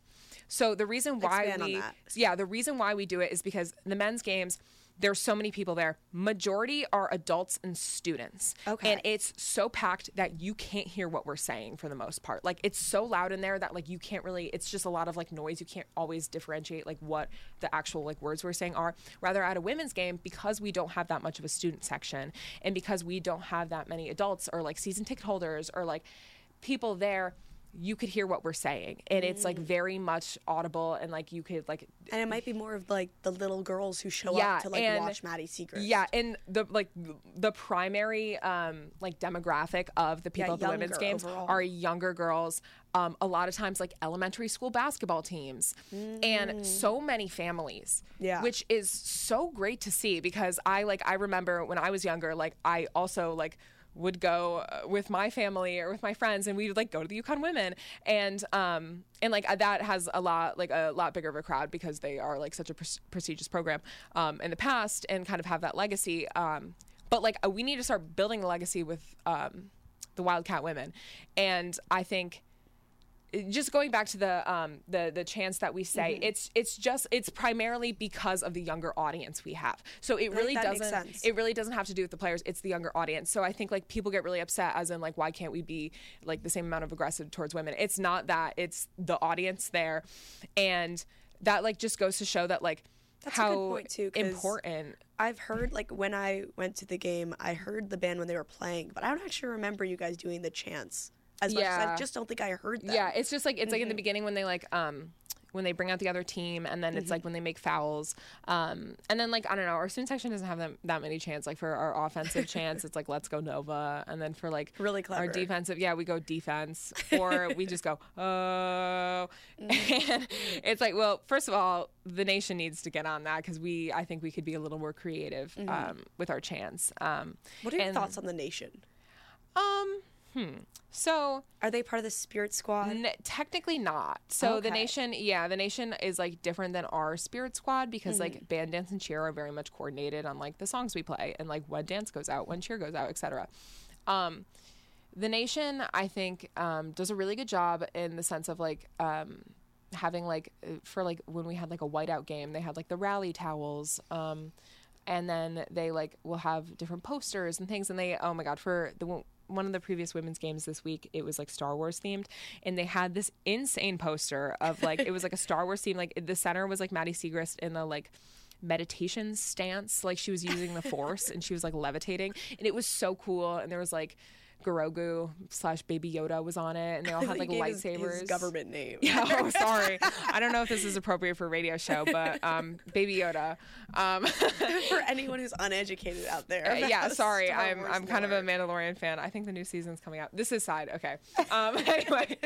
So the reason why we yeah, the reason why we do it is because the men's games there's so many people there. Majority are adults and students. Okay. And it's so packed that you can't hear what we're saying for the most part. Like it's so loud in there that like you can't really it's just a lot of like noise. You can't always differentiate like what the actual like words we're saying are. Rather at a women's game because we don't have that much of a student section and because we don't have that many adults or like season ticket holders or like people there you could hear what we're saying and it's like very much audible and like you could like And it might be more of like the little girls who show Yeah, up to like and- watch Maddie Siegrist. Yeah, and the like the primary um like demographic of the people Yeah, at the women's younger games overall. are younger girls. Um, a lot of times like elementary school basketball teams and so many families. Mm. Yeah. Which is so great to see because I like I remember when I was younger, like I also like would go uh, with my family or with my friends and we would like go to the UConn women. And um and like uh, that has a lot like a lot bigger of a crowd because they are like such a pres- prestigious program um in the past and kind of have that legacy um but like uh, we need to start building the legacy with um the Wildcat women. And I think just going back to the um the the chance that we say Mm-hmm. it's it's just it's primarily because of the younger audience we have. So it really that doesn't sense. it really doesn't have to do with the players it's the younger audience. So i think like people get really upset as in like why can't we be like the same amount of aggressive towards women? It's not that it's the audience there. And that like just goes to show that like That's a good how point, too, important I've heard like when I went to the game, I heard the band when they were playing, but I don't actually remember you guys doing the chants as much. as I just don't think I heard that. Yeah, it's just like it's like in the Mm-hmm. beginning when they like um when they bring out the other team and then Mm-hmm. it's like when they make fouls. Um and then like I don't know, our student section doesn't have that, that many chants. Like for our offensive chants, it's like let's go Nova and then for like Really clever. our defensive, yeah, we go defense or we just go oh. Mm-hmm. And it's like, well, first of all, the nation needs to get on that cuz we I think we could be a little more creative um with our chants. Um Mm-hmm. What are your and- thoughts on the nation? Um hmm. So Are they part of the Spirit Squad? N- technically not. So the nation, yeah, the nation is like different than our spirit squad because Mm-hmm. like band dance and cheer are very much coordinated on like the songs we play and like when dance goes out, when cheer goes out, etc. Um, the nation, I think, um, does a really good job in the sense of like um, having like uh, for like when we had like a whiteout game, they had like the rally towels. Um, and then they like will have different posters and things and they oh my god for the one- of the previous women's games this week it was like star wars themed and they had this insane poster of like it was like a star wars theme. Like the center was like maddie Siegrist in the like meditation stance. Like she was using the force and she was like levitating and it was so cool. And there was like Grogu slash Baby Yoda was on it, and they all had like gave his- lightsabers. His, government name. Yeah, oh, sorry. I don't know if this is appropriate for a radio show, but um, Baby Yoda. Um, For anyone who's uneducated out there. Uh, yeah, sorry. Star I'm Wars I'm kind of a. Mandalorian fan. I think the new season's coming out. This is side. Okay. Um, anyway,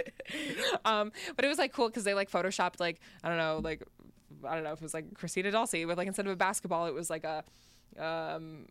um, but it was like cool because they like photoshopped like I don't know like I don't know if it was like Christina Dalce with like instead of a basketball it was like a um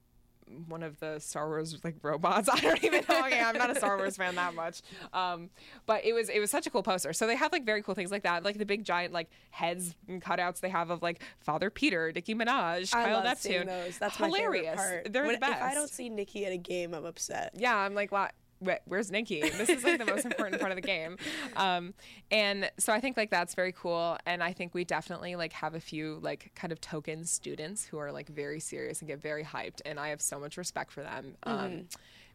one of the Star Wars like robots. I don't even know. Okay, I'm not a Star Wars fan that much. Um, but it was it was such a cool poster. So they have like very cool things like that, like the big giant like heads and cutouts they have of like Father Peter, Nicki Minaj, I Kyle Neptune. those. That's hilarious. They're When- the best. If I don't see Nikki at a game, I'm upset. yeah, I'm like, wow. Wh- Where's Nikki? This is like the most important part of the game, um, and so I think like that's very cool. And I think we definitely like have a few like kind of token students who are like very serious and get very hyped, and I have so much respect for them. Um,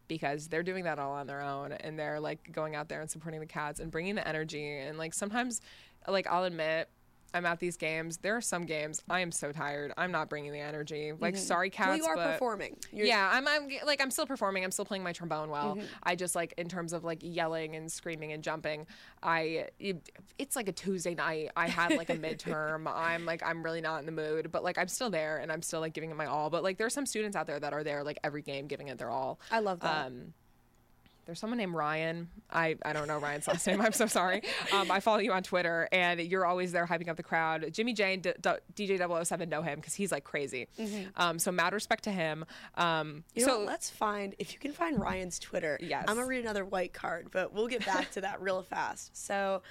Because they're doing that all on their own and they're like going out there and supporting the cats and bringing the energy. And like sometimes, like I'll admit, I'm at these games. There are some games I am so tired. I'm not bringing the energy. Like, sorry, cats. Mm-hmm. well, you are performing. You're, yeah, I'm, I'm like I'm still performing. I'm still playing my trombone well. Mm-hmm. I just like in terms of like yelling and screaming and jumping. I it, it's like a Tuesday night. I had like a midterm. I'm like I'm really not in the mood, but like I'm still there and I'm still like giving it my all. But like there's some students out there that are there like every game giving it their all. I love that. Um, there's someone named Ryan. I, I don't know Ryan's last name. I'm so sorry. Um, I follow you on Twitter, and you're always there hyping up the crowd. Jimmy Jane, D- D- DJ 007 know him because he's like crazy. Um, so mad respect to him. Um, You know so what? Let's find if you can find Ryan's Twitter. Yes. I'm gonna read another white card, but we'll get back to that real fast. So.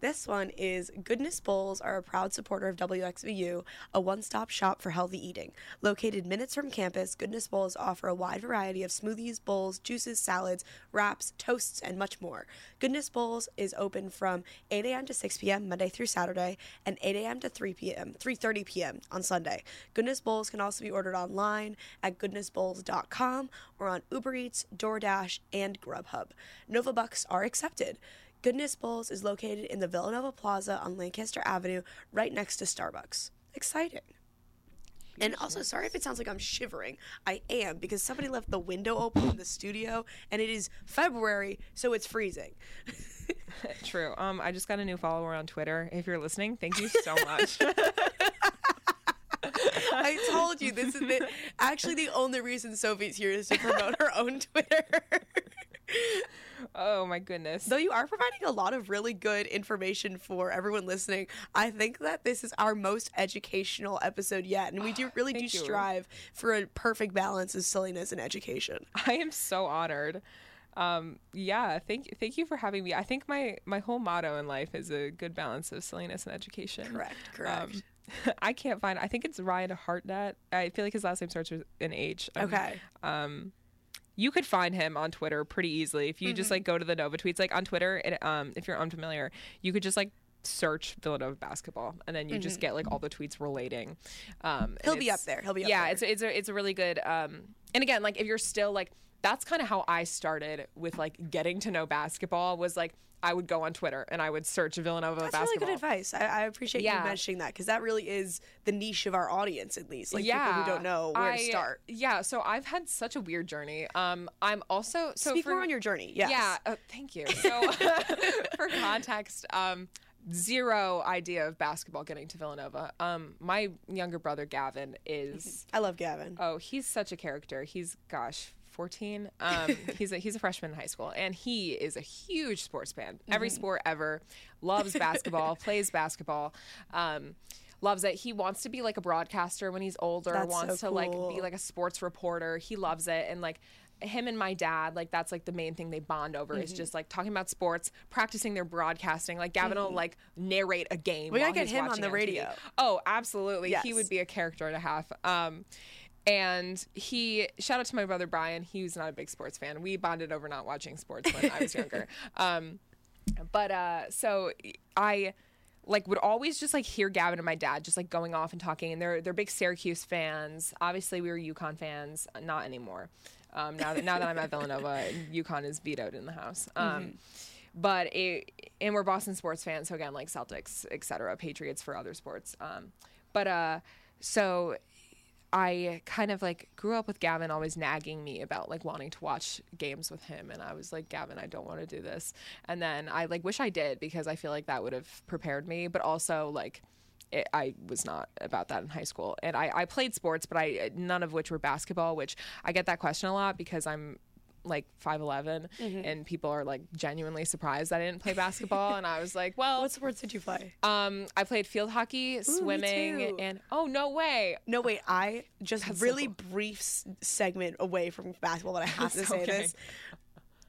This one is Goodness Bowls are a proud supporter of WXVU, a one stop shop for healthy eating. Located minutes from campus, Goodness Bowls offer a wide variety of smoothies, bowls, juices, salads, wraps, toasts, and much more. Goodness Bowls is open from 8 a.m. to 6 p.m. Monday through Saturday and 8 a.m. to 3 p.m. 3:30 p.m. on Sunday. Goodness Bowls can also be ordered online at goodnessbowls.com or on Uber Eats, DoorDash, and Grubhub. Nova Bucks are accepted. Goodness Bowls is located in the Villanova Plaza on Lancaster Avenue, right next to Starbucks. Exciting. And also, sorry if it sounds like I'm shivering. I am because somebody left the window open in the studio, and it is February, so it's freezing. true. Um, I just got a new follower on Twitter. If you're listening, thank you so much. I told you this is the, actually the only reason Sophie's here is to promote her own Twitter. oh my goodness. Though you are providing a lot of really good information for everyone listening, I think that this is our most educational episode yet, and we do really do you. strive for a perfect balance of silliness and education. I am so honored. Um, yeah, thank thank you for having me. I think my my whole motto in life is a good balance of silliness and education. Correct, correct. Um, I can't find. I think it's Ryan Hartnett. I feel like his last name starts with an H. Um, Okay. Um, you could find him on Twitter pretty easily if you Mm-hmm. just like go to the Nova tweets. Like on Twitter, it, um, if you're unfamiliar, you could just like search Villanova basketball, and then you just get like all the tweets relating. Um, Mm-hmm. He'll be up there. He'll be up yeah, there. it's it's a it's a really good. Um, and again, like if you're still like that's kind of how I started with like getting to know basketball was like I would go on Twitter and I would search Villanova That's basketball. That's really good advice. I, I appreciate Yeah. you mentioning that because that really is the niche of our audience, at least. Like people who don't know where I- to start. Yeah, so I've had such a weird journey. Um, I'm also so Speak for, more on your journey. Yes. Yeah, uh, thank you. So for context, um, zero idea of basketball getting to Villanova. Um, my younger brother Gavin is I love Gavin. oh, he's such a character. He's gosh. 14 um he's a he's a freshman in high school and he is a huge sports fan. Every Mm-hmm. sport ever. Loves basketball plays basketball. Um loves it. He wants to be like a broadcaster when he's older That's wants so to like be like a sports reporter. He loves it and like him and my dad like that's like the main thing they bond over Mm-hmm. is just like talking about sports practicing their broadcasting. Like gavin will like narrate a game Mm-hmm. We gotta get him on the radio. oh absolutely. He would be a character and a half. Um and he shout out to my brother Brian. He was not a big sports fan. We bonded over not watching sports when I was younger. Um, but uh, so I like would always just like hear Gavin and my dad just like going off and talking, and they're they're big Syracuse fans. Obviously, we were UConn fans, not anymore. Um, now that now that I'm at Villanova, UConn is vetoed in the house. Um, But it, and we're Boston sports fans, so again, like Celtics, et cetera, Patriots for other sports. Um, but uh, so I kind of like grew up with Gavin always nagging me about like wanting to watch games with him and I was like Gavin I don't want to do this. And then I like wish I did because I feel like that would have prepared me but also like it, I was not about that in high school. And I, I played sports but I none of which were basketball which I get that question a lot because I'm like 5'11 and people are like genuinely surprised that I didn't play basketball and I was like well What sports did you play? um I played field hockey swimming and oh no way No, wait. I just That's so really cool. brief s- segment away from basketball, but I have to say okay. this.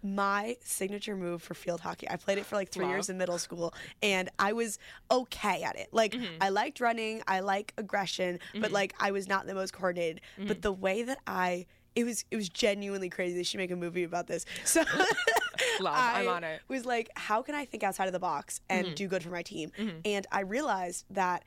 My signature move for field hockey. I played it for like three Love. years in middle school, and I was okay at it. Like Mm-hmm. I liked running, I like aggression, but like I was not the most coordinated. Mm-hmm. But the way that I it was it was genuinely crazy. They should make a movie about this. So Love, I I'm on it. was like, how can I think outside of the box and Mm-hmm. do good for my team? And I realized that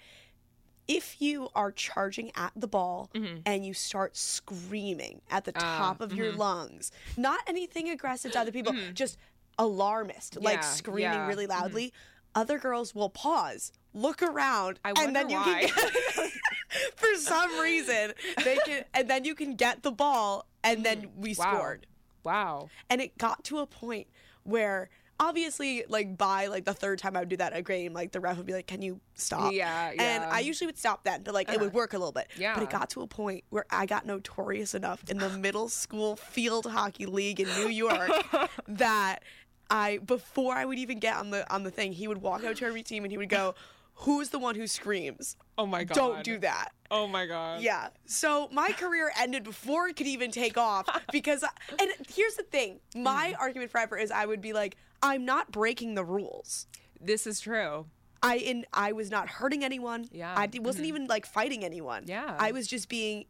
if you are charging at the ball Mm-hmm. and you start screaming at Ah, the top of mm-hmm. your lungs, not anything aggressive to other people, just alarmist, like Yeah, screaming yeah, Mm-hmm. really loudly. other girls will pause, look around, I and then you why. can for some reason they can, and then you can get the ball, and then we. Wow. scored. Wow. And it got to a point where obviously like by like the third time I would do that at a game, like the ref would be like, Can you stop? Yeah, And yeah. Uh-huh. I usually would stop then, but like it would work a little bit. yeah But it got to a point where I got notorious enough in the middle school field hockey league in New York that I before I would even get on the on the thing, he would walk out to every team and he would go, Who's the one who screams? Oh my god. Don't do that. Oh my god. Yeah. So my career ended before it could even take off because, and here's the thing my Mm-hmm. argument forever is I would be like, I'm not breaking the rules. This is true. I in I was not hurting anyone. Yeah. I wasn't even like fighting anyone. Yeah. I was just being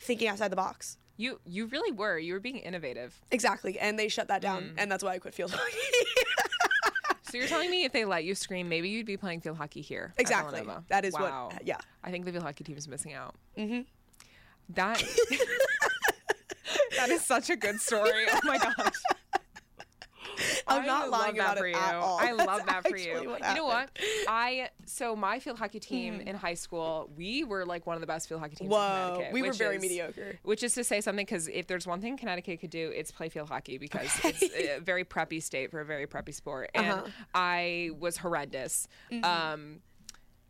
thinking outside the box. You you really were. You were being innovative. Exactly. And they shut that down, Mm. and that's why I quit field hockey. So you're telling me if they let you scream, maybe you'd be playing field hockey here. Exactly. That is Wow. what. Yeah. I think the field hockey team is missing out. Mm-hmm. That that is such a good story. Oh my gosh. I'm I not lying love that about for you. I love That's that for you. you know what? Mm-hmm. I so my field hockey team in high school, we were like one of the best field hockey teams in Whoa, Connecticut. we were very is- mediocre. Which is to say something because if there's one thing Connecticut could do, it's play field hockey because it's a very preppy state for a very preppy sport. And Uh-huh. I was horrendous. Mm-hmm. Um,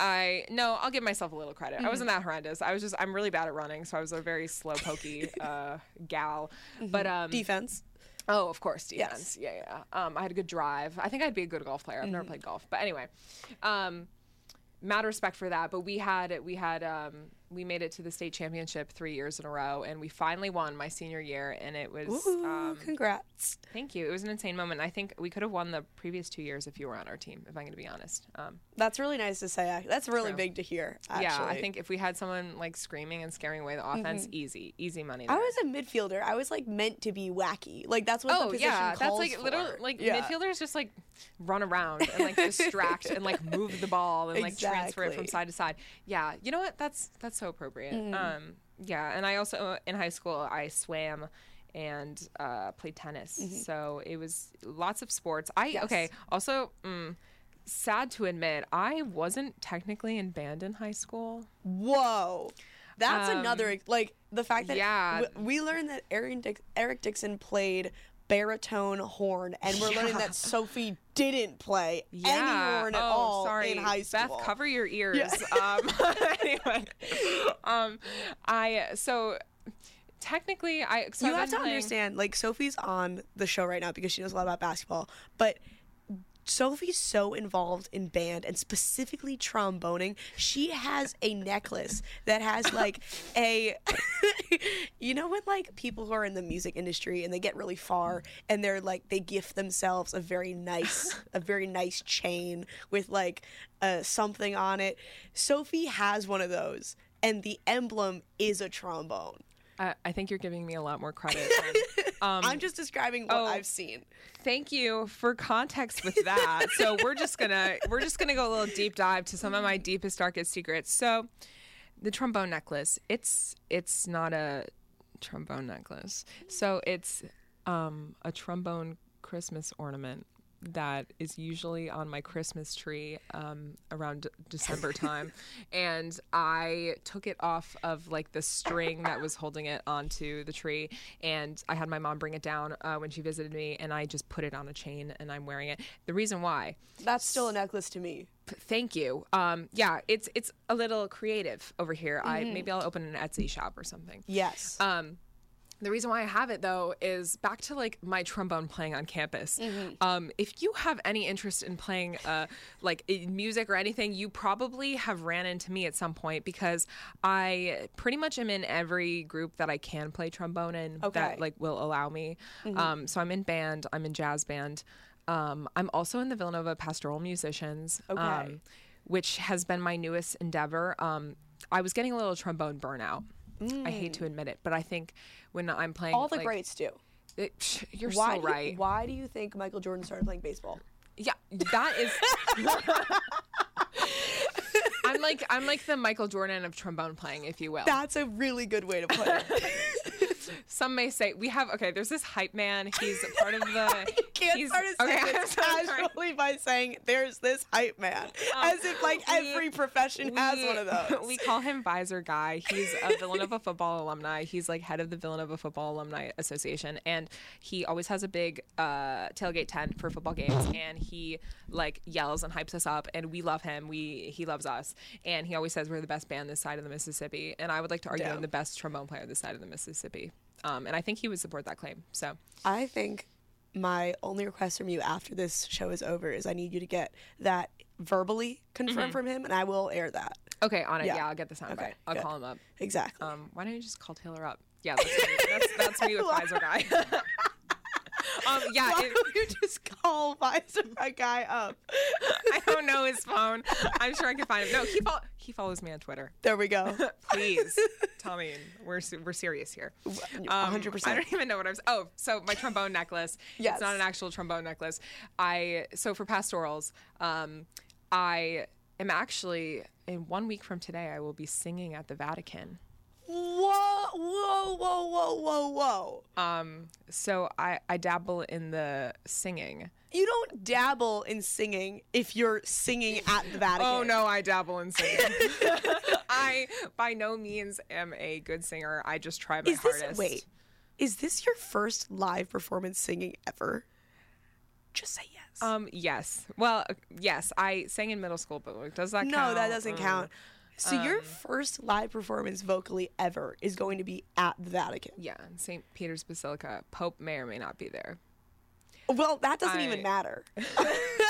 I no, I'll give myself a little credit. I wasn't that horrendous. I was just I'm really bad at running, so I was a very slow pokey uh, gal. But um, Defense. Oh, of course, Yes. defense. Yeah, yeah. Um, I had a good drive. I think I'd be a good golf player. I've never Mm-hmm. played golf, but anyway, um, mad respect for that. But we had we had um, we made it to the state championship three years in a row, and we finally won my senior year, and it was Ooh, um, congrats. thank you. It was an insane moment. I think we could have won the previous two years if you were on our team. If I'm going to be honest. Um, That's really nice to say. That's really True. big to hear. Actually. yeah, I think if we had someone like screaming and scaring away the offense, easy, easy money. Mm-hmm. I was a midfielder. I was like meant to be wacky. Like that's what the Oh position yeah, that's like literally for. like Yeah. midfielders just like run around and like distract and like move the ball and like transfer it from side to side. Yeah, you know what? That's that's so appropriate. Um, yeah, and I also in high school I swam and uh, played tennis, so it was lots of sports. I Yes. okay. Also, mm, sad to admit, I wasn't technically in band in high school. Whoa. That's Um, another like the fact that yeah. w- we learned that Eric, Dix- Eric Dixon played baritone horn, and we're learning that Sophie didn't play any horn at oh, all sorry. in high school. Beth, cover your ears. Um, anyway, um, I so technically I so you I've have to playing- understand, like Sophie's on the show right now because she knows a lot about basketball, but Sophie's so involved in band and specifically tromboning. She has a necklace that has like a you know when like people who are in the music industry and they get really far and they're like they gift themselves a very nice a very nice chain with like uh, something on it. Sophie has one of those and the emblem is a trombone. I, I think you're giving me a lot more credit. than- um, I'm just describing what oh. I've seen. thank you for context with that. so we're just gonna we're just gonna go a little deep dive to some of my deepest darkest secrets. So the trombone necklace. It's it's not a trombone necklace. So it's um, a trombone Christmas ornament that is usually on my Christmas tree um, around D- December time, and I took it off of like the string that was holding it onto the tree, and I had my mom bring it down uh, when she visited me, and I just put it on a chain, and I'm wearing it. The reason why That's still a necklace to me. P- thank you um yeah it's it's a little creative over here i maybe i'll open an etsy shop or something Yes. um the reason why I have it though is back to like my trombone playing on campus. Um, if you have any interest in playing uh, like music or anything, you probably have ran into me at some point because I pretty much am in every group that I can play trombone in Okay. that like will allow me. Um, so I'm in band, I'm in jazz band. Um, I'm also in the Villanova Pastoral Musicians. Okay. Um, which has been my newest endeavor. Um, I was getting a little trombone burnout. I hate to mm. admit it, but I think when I'm playing, All the like, greats do. it- you're Why so do you- right. why do you think Michael Jordan started playing baseball? Yeah, that is. I'm like I'm like the Michael Jordan of trombone playing, if you will. That's a really good way to put it. Some may say we have okay. There's this hype man. He's part of the. you can't he's, start a okay, sentence so sorry. casually by saying there's this hype man, as if like we- every profession has one of those. We call him Visor Guy. He's a Villanova football alumni. He's like head of the Villanova Football Alumni Association, and he always has a big uh, tailgate tent for football games. And he like yells and hypes us up, and we love him. We he loves us, and he always says we're the best band this side of the Mississippi. And I would like to argue I'm the best trombone player this side of the Mississippi. Um, and I think he would support that claim. So I think my only request from you after this show is over is I need you to get that verbally confirmed from him, and I will air that. okay, on it. Yeah. Yeah, I'll get the sound Okay, bite. I'll good. call him up. Exactly. Um, why don't you just call Taylor up? Yeah, that's me. that's, that's me with Visor Guy. um, yeah, Why it- don't you just call Visor a guy up? I don't know his phone. I'm sure I can find him. No, he he follows me on Twitter. There we go. Please, Tommy, we're we're serious here. Um, 100%. I don't even know what I was. Oh, so my trombone necklace. Yes. It's not an actual trombone necklace. I so for pastorals, um, I am actually in one week from today. I will be singing at the Vatican. Whoa, whoa, whoa, whoa, whoa, whoa. Um, so I I dabble in the singing. You don't dabble in singing if you're singing at the Vatican. Oh no, I dabble in singing. I by no means am a good singer. I just try my Is this hardest. wait? Is this your first live performance singing ever? Just say yes. Um. Yes. Well. Yes. I sang in middle school, but like, does that no, count? No, that doesn't Mm. count. So your um, first live performance vocally ever is going to be at the Vatican. Yeah, St. Peter's Basilica. Pope may or may not be there. Well, that doesn't I- even matter.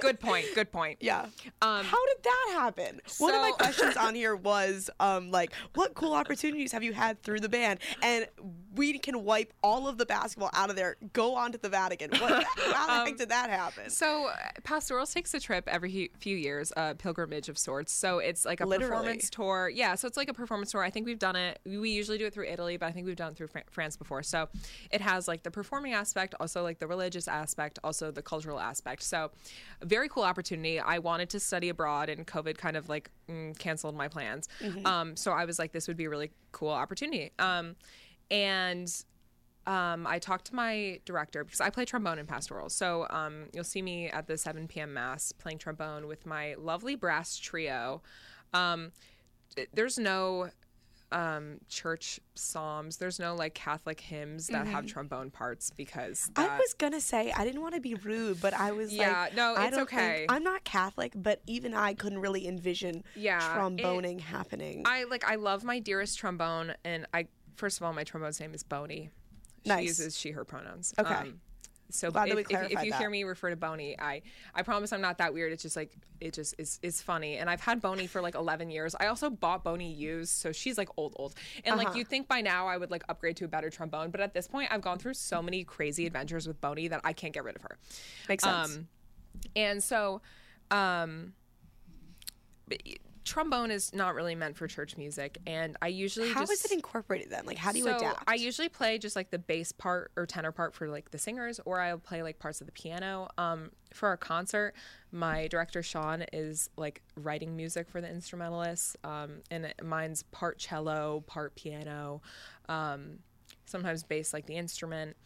Good point. Good point. Yeah. Um, How did that happen? One of my questions on here was um, like, what cool opportunities have you had through the band? And we can wipe all of the basketball out of there, go on to the Vatican. What, how the heck did that happen? So, uh, Pastorals takes a trip every few years, a pilgrimage of sorts. So it's like a Literally. performance tour. Yeah, so it's like a performance tour. I think we've done it. We usually do it through Italy, but I think we've done it through Fran- France before. So it has like the performing aspect, also like the religious aspect, also the cultural aspect. So very cool opportunity. I wanted to study abroad, and COVID kind of like mm, canceled my plans. Um, so I was like, this would be a really cool opportunity. Um, and um, I talked to my director because I play trombone in pastoral. So um, you'll see me at the 7 p.m. mass playing trombone with my lovely brass trio. Um, there's no um, church psalms. There's no like Catholic hymns that have trombone parts because I was gonna say I didn't want to be rude, but I was Yeah, like, no, I it's don't think- okay. I'm not Catholic, but even I couldn't really envision Yeah, it- tromboning happening. I like I love my dearest trombone, and I first of all my trombone's name is Boney. She Nice. uses she her pronouns. Okay. Um, so Glad if, if- if, you that. hear me refer to Boney, I I promise I'm not that weird. It's just like it just is is funny. And I've had Boney for like 11 years. I also bought Boney used, so she's like old old. And like Uh-huh. you'd think by now I would like upgrade to a better trombone, but at this point I've gone through so many crazy adventures with Boney that I can't get rid of her. Makes sense. Um, and so, um, trombone is not really meant for church music, and I usually how just, is it incorporated then? Like, how do you so adapt? I usually play just like the bass part or tenor part for like the singers, or I'll play like parts of the piano. Um, for our concert, my director Sean is like writing music for the instrumentalists, um, and it- mine's part cello, part piano, um, sometimes bass like the instrument.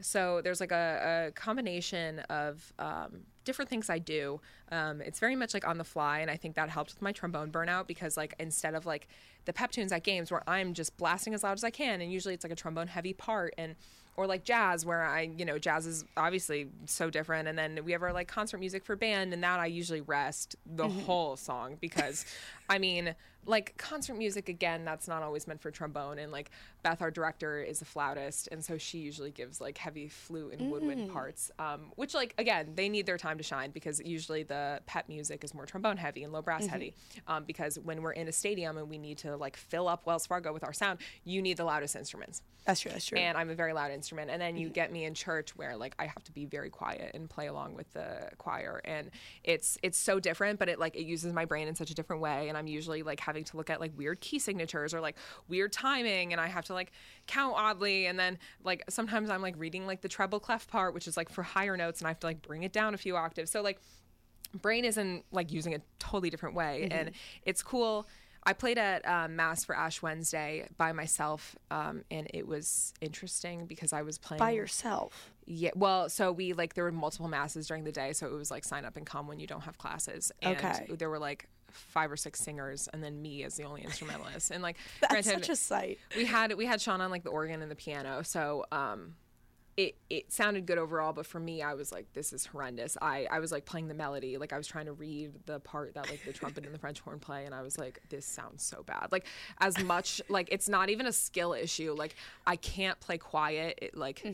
So there's like a, a combination of um, different things I do. Um, it's very much like on the fly, and I think that helped with my trombone burnout because like instead of like the pep tunes at games where I'm just blasting as loud as I can, and usually it's like a trombone heavy part, and or like jazz where I you know jazz is obviously so different, and then we have our like concert music for band, and that I usually rest the whole song because I mean like concert music again that's not always meant for trombone and like beth our director is a flautist and so she usually gives like heavy flute and woodwind parts um, which like again they need their time to shine because usually the pep music is more trombone heavy and low brass heavy um, because when we're in a stadium and we need to like fill up wells fargo with our sound you need the loudest instruments that's true. That's true. and I'm a very loud instrument. And then you get me in church where like I have to be very quiet and play along with the choir, and it's it's so different, but it like it uses my brain in such a different way. And I'm usually like having to look at like weird key signatures or like weird timing, and I have to like count oddly, and then like sometimes I'm like reading like the treble clef part, which is like for higher notes, and I have to like bring it down a few octaves. So like brain is in like using a totally different way and it's cool I played at um, Mass for Ash Wednesday by myself, um, and it was interesting because I was playing By yourself. Yeah, well, so we like there were multiple masses during the day, so it was like sign up and come when you don't have classes. And Okay. there were like five or six singers, and then me as the only instrumentalist. And like, That's granted, such a sight. we had we had Sean on like the organ and the piano, so um, it it sounded good overall. But for me, I was like, this is horrendous. I I was like playing the melody, like I was trying to read the part that like the trumpet and the French horn play, and I was like, this sounds so bad. Like as much like it's not even a skill issue. Like I can't play quiet. It like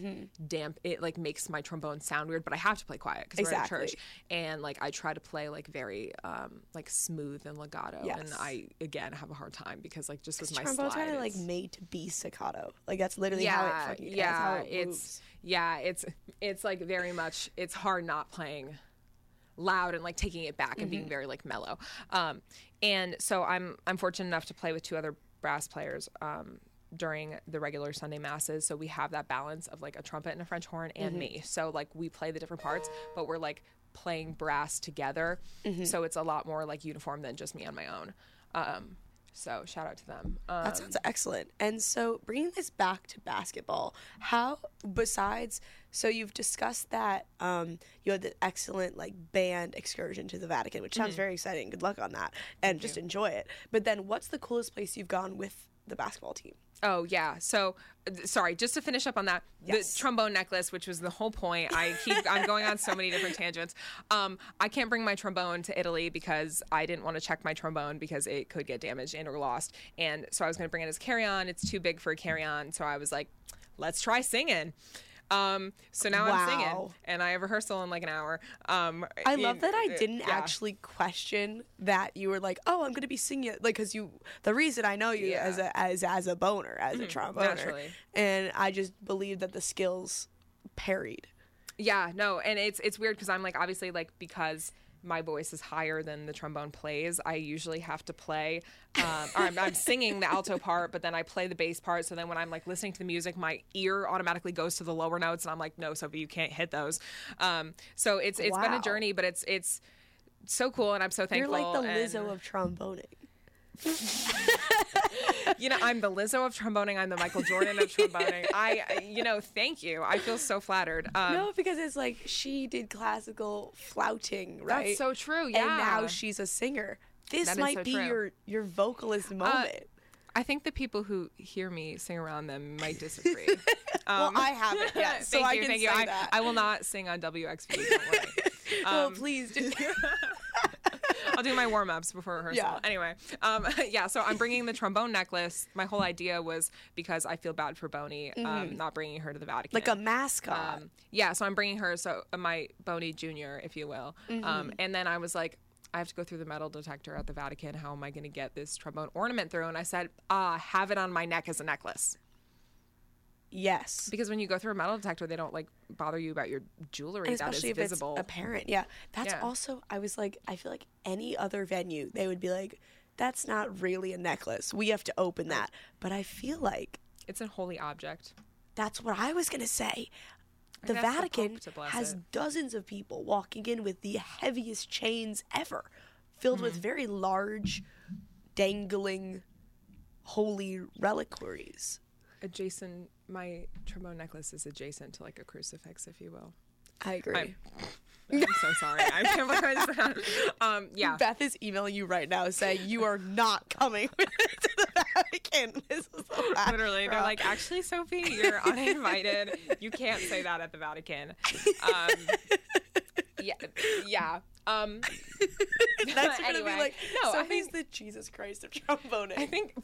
damp. It like makes my trombone sound weird, but I have to play quiet because we're at church. And like I try to play like very um like smooth and legato, and I again have a hard time because like just with my Trombone's kind of like made to be staccato. Like that's literally how it fucking yeah, that's how it it's moves. Yeah, it's it's like very much it's hard not playing loud and like taking it back and Mm-hmm. being very like mellow. Um, and so I'm I'm fortunate enough to play with two other brass players um, during the regular Sunday masses. So we have that balance of like a trumpet and a French horn and Mm-hmm. me. So like we play the different parts, but we're like playing brass together. Mm-hmm. So it's a lot more like uniform than just me on my own. Um, so shout out to them. Um, That sounds excellent. And so, bringing this back to basketball, how besides, so you've discussed that um, you had the excellent like band excursion to the Vatican, which Mm-hmm. sounds very exciting. Good luck on that, and just enjoy it. But then, what's the coolest place you've gone with the basketball team? Oh yeah. So sorry, just to finish up on that, Yes. the trombone necklace, which was the whole point. I keep I'm going on so many different tangents. Um, I can't bring my trombone to Italy because I didn't want to check my trombone because it could get damaged and or lost. And so I was going to bring it as carry on. It's too big for a carry on. So I was like, let's try singing. Um, so now I'm singing, and I have rehearsal in like an hour. Um, I love that I didn't yeah. actually question that you were like, oh, I'm gonna be singing like, because you. The reason I know you Yeah. Mm-hmm. as a as as a boner, as a tromboner, naturally. and I just believe that the skills parried. Yeah, no, and it's it's weird because I'm like obviously like because my voice is higher than the trombone plays. I usually have to play, um, or I'm, I'm singing the alto part, but then I play the bass part. So then when I'm like listening to the music, my ear automatically goes to the lower notes, and I'm like, no, Sophie, you can't hit those. Um, so it's it's been a journey, but it's it's so cool, and I'm so thankful. You're like the and- Lizzo of tromboning. you know, I'm the Lizzo of tromboning. I'm the Michael Jordan of tromboning. I, I- you know, thank you. I feel so flattered. Um, no, because it's like she did classical flouting, right? That's so true. Yeah. And now she's a singer. This That might so be true. Uh, your your vocalist moment. I think the people who hear me sing around them might disagree. well, I haven't yet, so thank I you, can thank say you. I, that. I will not sing on WXV. Don't worry. well, please do. I'll do my warm ups before rehearsal. Yeah. Anyway, um, yeah. So I'm bringing the trombone necklace. My whole idea was because I feel bad for Boney, um, not bringing her to the Vatican. Like a mascot. Um, yeah, so I'm bringing her, so uh, my Boney Junior, if you will. Mm-hmm. Um, and then I was like, I have to go through the metal detector at the Vatican. How am I going to get this trombone ornament through? And I said, ah, have it on my neck as a necklace. Yes. Because when you go through a metal detector, they don't like bother you about your jewelry And that is if visible. it's apparent. Yeah. That's Yeah. also I was like I feel like any other venue they would be like that's not really a necklace. We have to open that. But I feel like it's a holy object. that's what I was going to say. The the Vatican bless has it. dozens of people walking in with the heaviest chains ever, filled Mm-hmm. with very large, dangling, holy reliquaries. Adjacent, my trombone necklace is adjacent to like a crucifix, if you will. I agree. I'm, I'm so sorry. I can't believe I just said that. Um, yeah. Beth is emailing you right now saying you are not coming to the Vatican. This is Literally, they're like, actually, Sophie, you're uninvited. You can't say that at the Vatican. Um, yeah, yeah. Um, that's gonna anyway, be like no, no. I Sophie's think- the Jesus Christ of trombone. I think.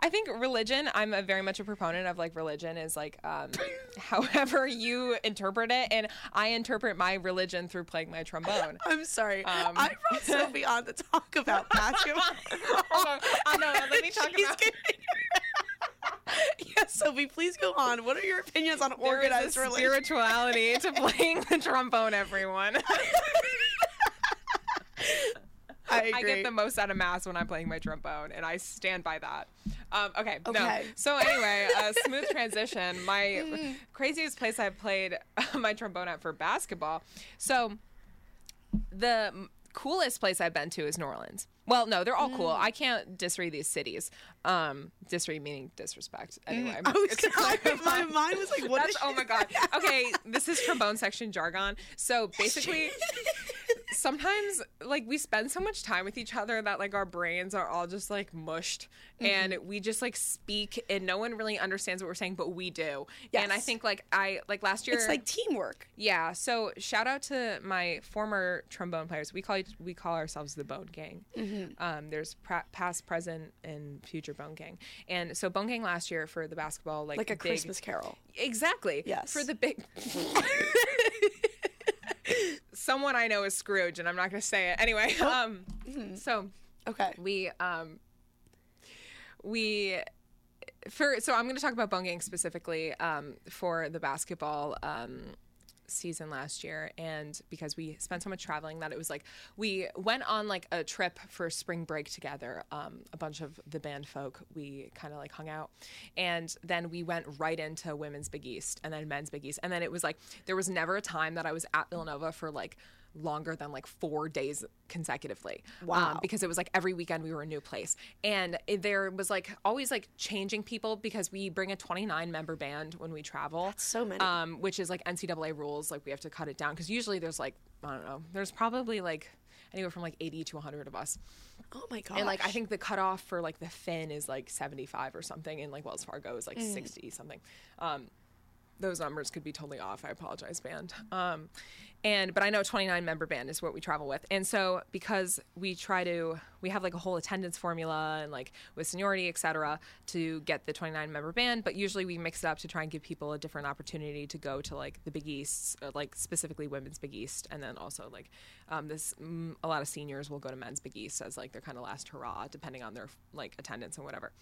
I think religion. I'm a very much a proponent of like religion is like, um, however you interpret it, and I interpret my religion through playing my trombone. I'm sorry. Um, I brought Sophie on to talk about basketball. Hold on. No, let me talk about. yes, Sophie, please go on. What are your opinions on There organized religion? spirituality to playing the trombone, everyone. I agree. I get the most out of mass when I'm playing my trombone, and I stand by that. Um, okay, no. Okay. So anyway, a smooth transition. My craziest place I've played my trombone at for basketball. So the coolest place I've been to is New Orleans. Well, no, they're all cool. I can't disread these cities. Um, disread meaning disrespect. Anyway, I was my mind was like, what That's is oh my god. Okay, this is trombone section jargon. So basically, sometimes like we spend so much time with each other that like our brains are all just like mushed, and we just like speak, and no one really understands what we're saying, but we do. And I think like I like last year. It's like teamwork. Yeah, so shout out to my former trombone players. We call we call ourselves the Bone Gang. Mm-hmm. Um, there's pra- past, present, and future Bone Gang. And so Bone Gang last year for the basketball, like Like a big- Christmas carol. exactly. Yes. for the big. Someone I know is Scrooge, and I'm not going to say it anyway. Um, so Okay. we um we for so I'm going to talk about Bone Gang specifically um for the basketball um season last year and because we spent so much traveling that it was like we went on like a trip for spring break together um a bunch of the band folk we kind of like hung out. And then we went right into women's big east and then men's big east. And then it was like there was never a time that I was at Villanova for like longer than like 4 days consecutively Wow. um, because it was like every weekend we were a new place and it, there was like always like changing people because we bring a 29 member band when we travel so many. um, which is like ncaa rules like we have to cut it down because usually there's like i don't know there's probably like anywhere from like 80 to 100 of us Oh my god. and like i think the cutoff for like the Finn is like 75 or something and like wells fargo is like Mm. 60 something um, those numbers could be totally off. I apologize, band. Um, and but I know 29 member band is what we travel with, and so because we try to, we have like a whole attendance formula and like with seniority, et cetera, to get the 29 member band. But usually we mix it up to try and give people a different opportunity to go to like the Big East, uh, like specifically women's Big East, and then also like um, this mm, a lot of seniors will go to men's Big East as like their kind of last hurrah, depending on their like attendance and whatever.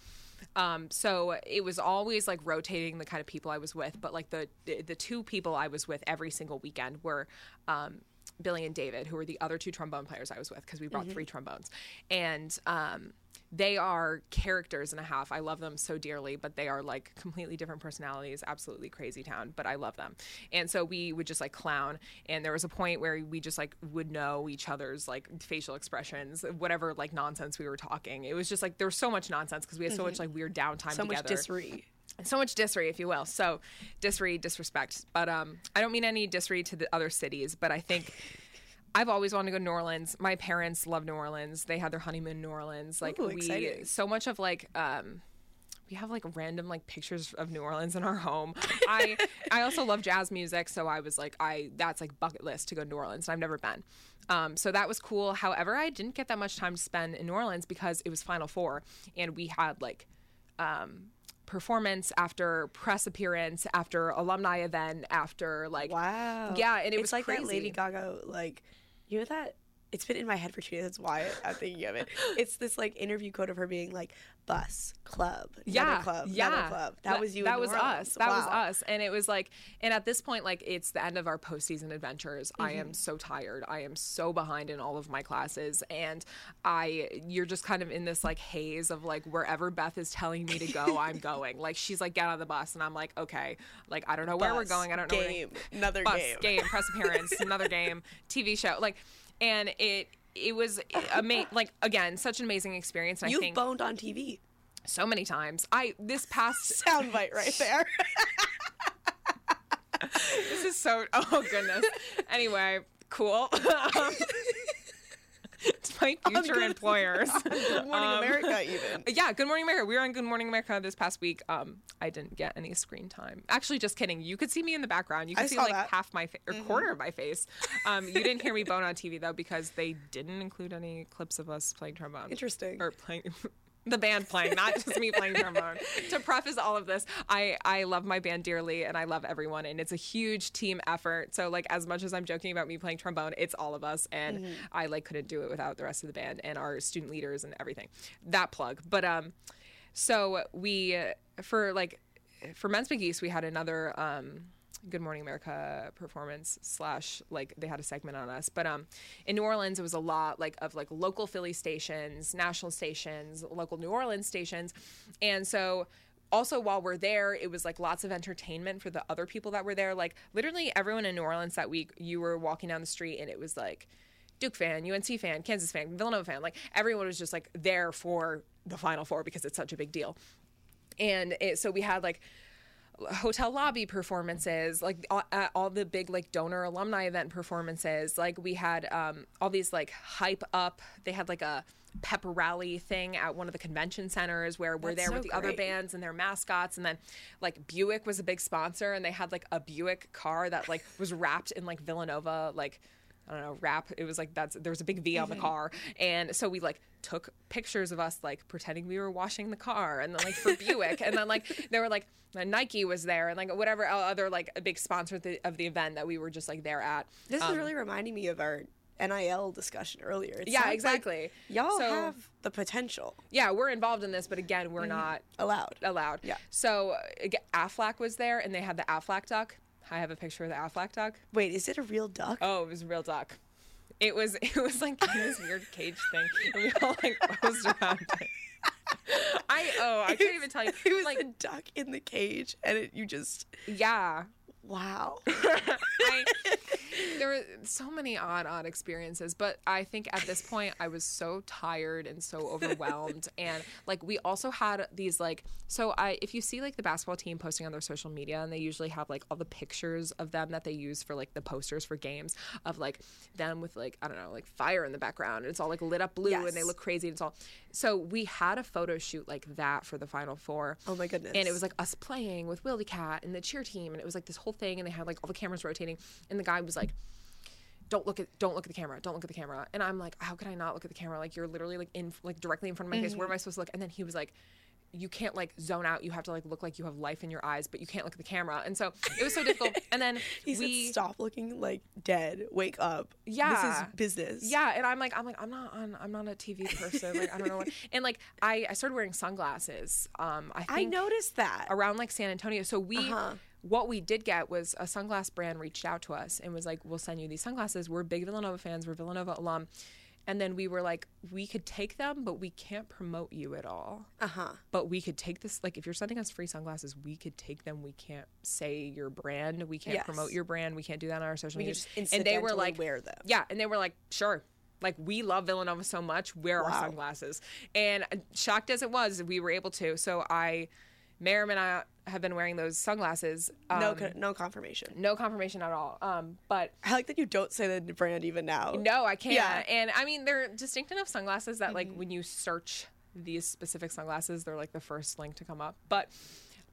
Um, so it was always like rotating the kind of people I was with, but like the the two people I was with every single weekend were um, Billy and David, who were the other two trombone players I was with because we brought three trombones, and um, they are characters and a half. I love them so dearly, but they are like completely different personalities, absolutely crazy town, but I love them. And so we would just like clown. And there was a point where we just like would know each other's like facial expressions, whatever like nonsense we were talking. It was just like there was so much nonsense because we had so much like weird downtime so much together disre. So much disre, if you will. So disre, disrespect. But um, I don't mean any disre to the other cities, but I think I've always wanted to go to New Orleans. My parents love New Orleans. They had their honeymoon in New Orleans. Like Ooh, we, exciting. so much of like um. We have like random like pictures of New Orleans in our home. I I also love jazz music, so I was like I that's like bucket list to go to New Orleans. I've never been, um, so that was cool. However, I didn't get that much time to spend in New Orleans because it was Final Four, and we had like um, performance after press appearance after alumni event after like Wow. yeah and it it's was like crazy. that Lady Gaga like you know that it's been in my head for two days. That's why I'm thinking of it. It's this like interview quote of her being like bus club, yeah club, yeah. club. That, was you. that was Orleans. us that was us. And it was like and at this point like it's the end of our postseason adventures. I Mm-hmm. am so tired. I am so behind in all of my classes. And i you're just kind of in this like haze of like wherever beth is telling me to go i'm going. Like she's like get on the bus. And i'm like okay. Like i don't know where we're going. I don't know game, another bus, game. game, press appearance, another game, TV show, like, and it it was ama- like again such an amazing experience. And I You've think boned on TV. so many times. I this past Soundbite right there. this is so oh goodness. Anyway, cool. Um, it's my future Good- employers. Good Morning Um, America, even. Yeah, Good Morning America. We were on Good Morning America this past week. Um, I didn't get any screen time. Actually, just kidding. You could see me in the background. You could I see like that. half my fa- or quarter of my face. Um, you didn't hear me bone on TV though because they didn't include any clips of us playing trombone. Interesting. Or playing. The band playing, not just me playing trombone. To preface all of this, I I love my band dearly, and I love everyone, and it's a huge team effort. So like, as much as I'm joking about me playing trombone, it's all of us, and I like couldn't do it without the rest of the band and our student leaders and everything. That plug, but um, so we for like for men's big east we had another um good morning america performance slash like they had a segment on us but um in new orleans it was a lot like of like local philly stations national stations local new orleans stations and so also while we're there it was like lots of entertainment for the other people that were there like literally everyone in new orleans that week you were walking down the street and it was like Duke fan, UNC fan, Kansas fan, Villanova fan. Like everyone was just like there for the Final Four because it's such a big deal. And it, so we had like hotel lobby performances like all, uh, all the big like donor alumni event performances. Like we had um, all these like hype up. They had like a pep rally thing at one of the convention centers where we're That's there so with the other bands and their mascots. And then like buick was a big sponsor and they had like a buick car that like was wrapped in like villanova like I don't know, wrap. It was like that's there was a big V on the car, and so we like took pictures of us like pretending we were washing the car, and then like for Buick, and then like there were like Nike was there, and like whatever other like a big sponsor of the, of the event that we were just like there at. This Um, is really reminding me of our NIL discussion earlier. It Yeah, sounds like exactly. y'all So- have the potential yeah, we're involved in this, but again, we're not allowed. allowed. Yeah. So again, Aflac was there, and they had the Aflac duck. I have a picture of the Aflac duck. Wait, is it a real duck? Oh, it was a real duck. It was it was like in this weird cage thing, and we all like posed around it. I oh I can't even tell you. It was like a duck in the cage, and it, you just yeah. Wow. I, there were so many odd, odd experiences, but I think at this point I was so tired and so overwhelmed, and like we also had these like so I if you see like the basketball team posting on their social media, and they usually have like all the pictures of them that they use for like the posters for games of like them with like I don't know like fire in the background, and it's all like lit up blue, and they look crazy. And it's all so we had a photo shoot like that for the Final Four. Oh my goodness. And it was like us playing with Wildy Cat and the cheer team, and it was like this whole thing, and they had like all the cameras rotating, and the guy was like, "Don't look at, don't look at the camera, don't look at the camera," and I'm like, "How can I not look at the camera? Like you're literally like in, like directly in front of my face. Where am I supposed to look?" And then he was like. You can't like zone out. You have to like look like you have life in your eyes, but you can't look at the camera. And so it was so difficult. And then he we said, "Stop looking like dead. Wake up. Yeah. this is business." Yeah, and I'm like, I'm like, I'm not on, I'm not a TV person. Like, I don't know what. And like, I, I started wearing sunglasses. Um, I I noticed that. around like San Antonio. So we, Uh-huh. What we did get was a sunglass brand reached out to us and was like, "We'll send you these sunglasses. We're big Villanova fans. We're Villanova alum." And then we were like, "We could take them, but we can't promote you at all. Uh huh. But we could take this. Like, if you're sending us free sunglasses, we could take them. We can't say your brand. We can't Yes. promote your brand. We can't do that on our social We media." and they were like, wear them. yeah, and they were like, sure. Like we love Villanova so much, wear our sunglasses. And uh, shocked as it was, we were able to. So I, Merrim and I have been wearing those sunglasses. Um, no, no confirmation. no confirmation at all. Um, but I like that you don't say the brand even now. no, I can't. Yeah. And I mean, they're distinct enough sunglasses that Mm-hmm. like when you search these specific sunglasses, they're like the first link to come up. But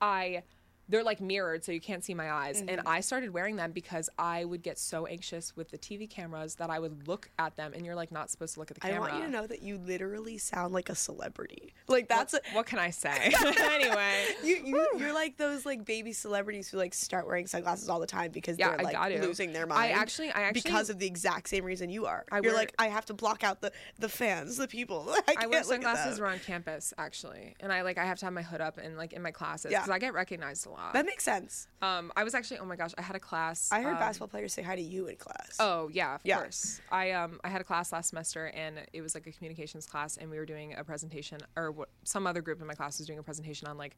I they're like mirrored so you can't see my eyes and Mm-hmm. i started wearing them because i would get so anxious with the tv cameras that i would look at them and you're like not supposed to look at the camera I want you to know that you literally sound like a celebrity. Like that's a, what can i say anyway you, you you're like those like baby celebrities who like start wearing sunglasses all the time because Yeah, they're like losing their mind I actually- I actually- because of the exact same reason you are. I you're wear- like I have to block out the the fans, the people. I, I wear sunglasses around campus actually, and I like I have to have my hood up and like in my classes Yeah. because I get recognized a lot. That makes sense. Um, I was actually oh my gosh, I had a class. I heard um, basketball players say hi to you in class. Oh yeah, of Yeah. course. I um I had a class last semester and it was like a communications class and we were doing a presentation or what some other group in my class was doing a presentation on like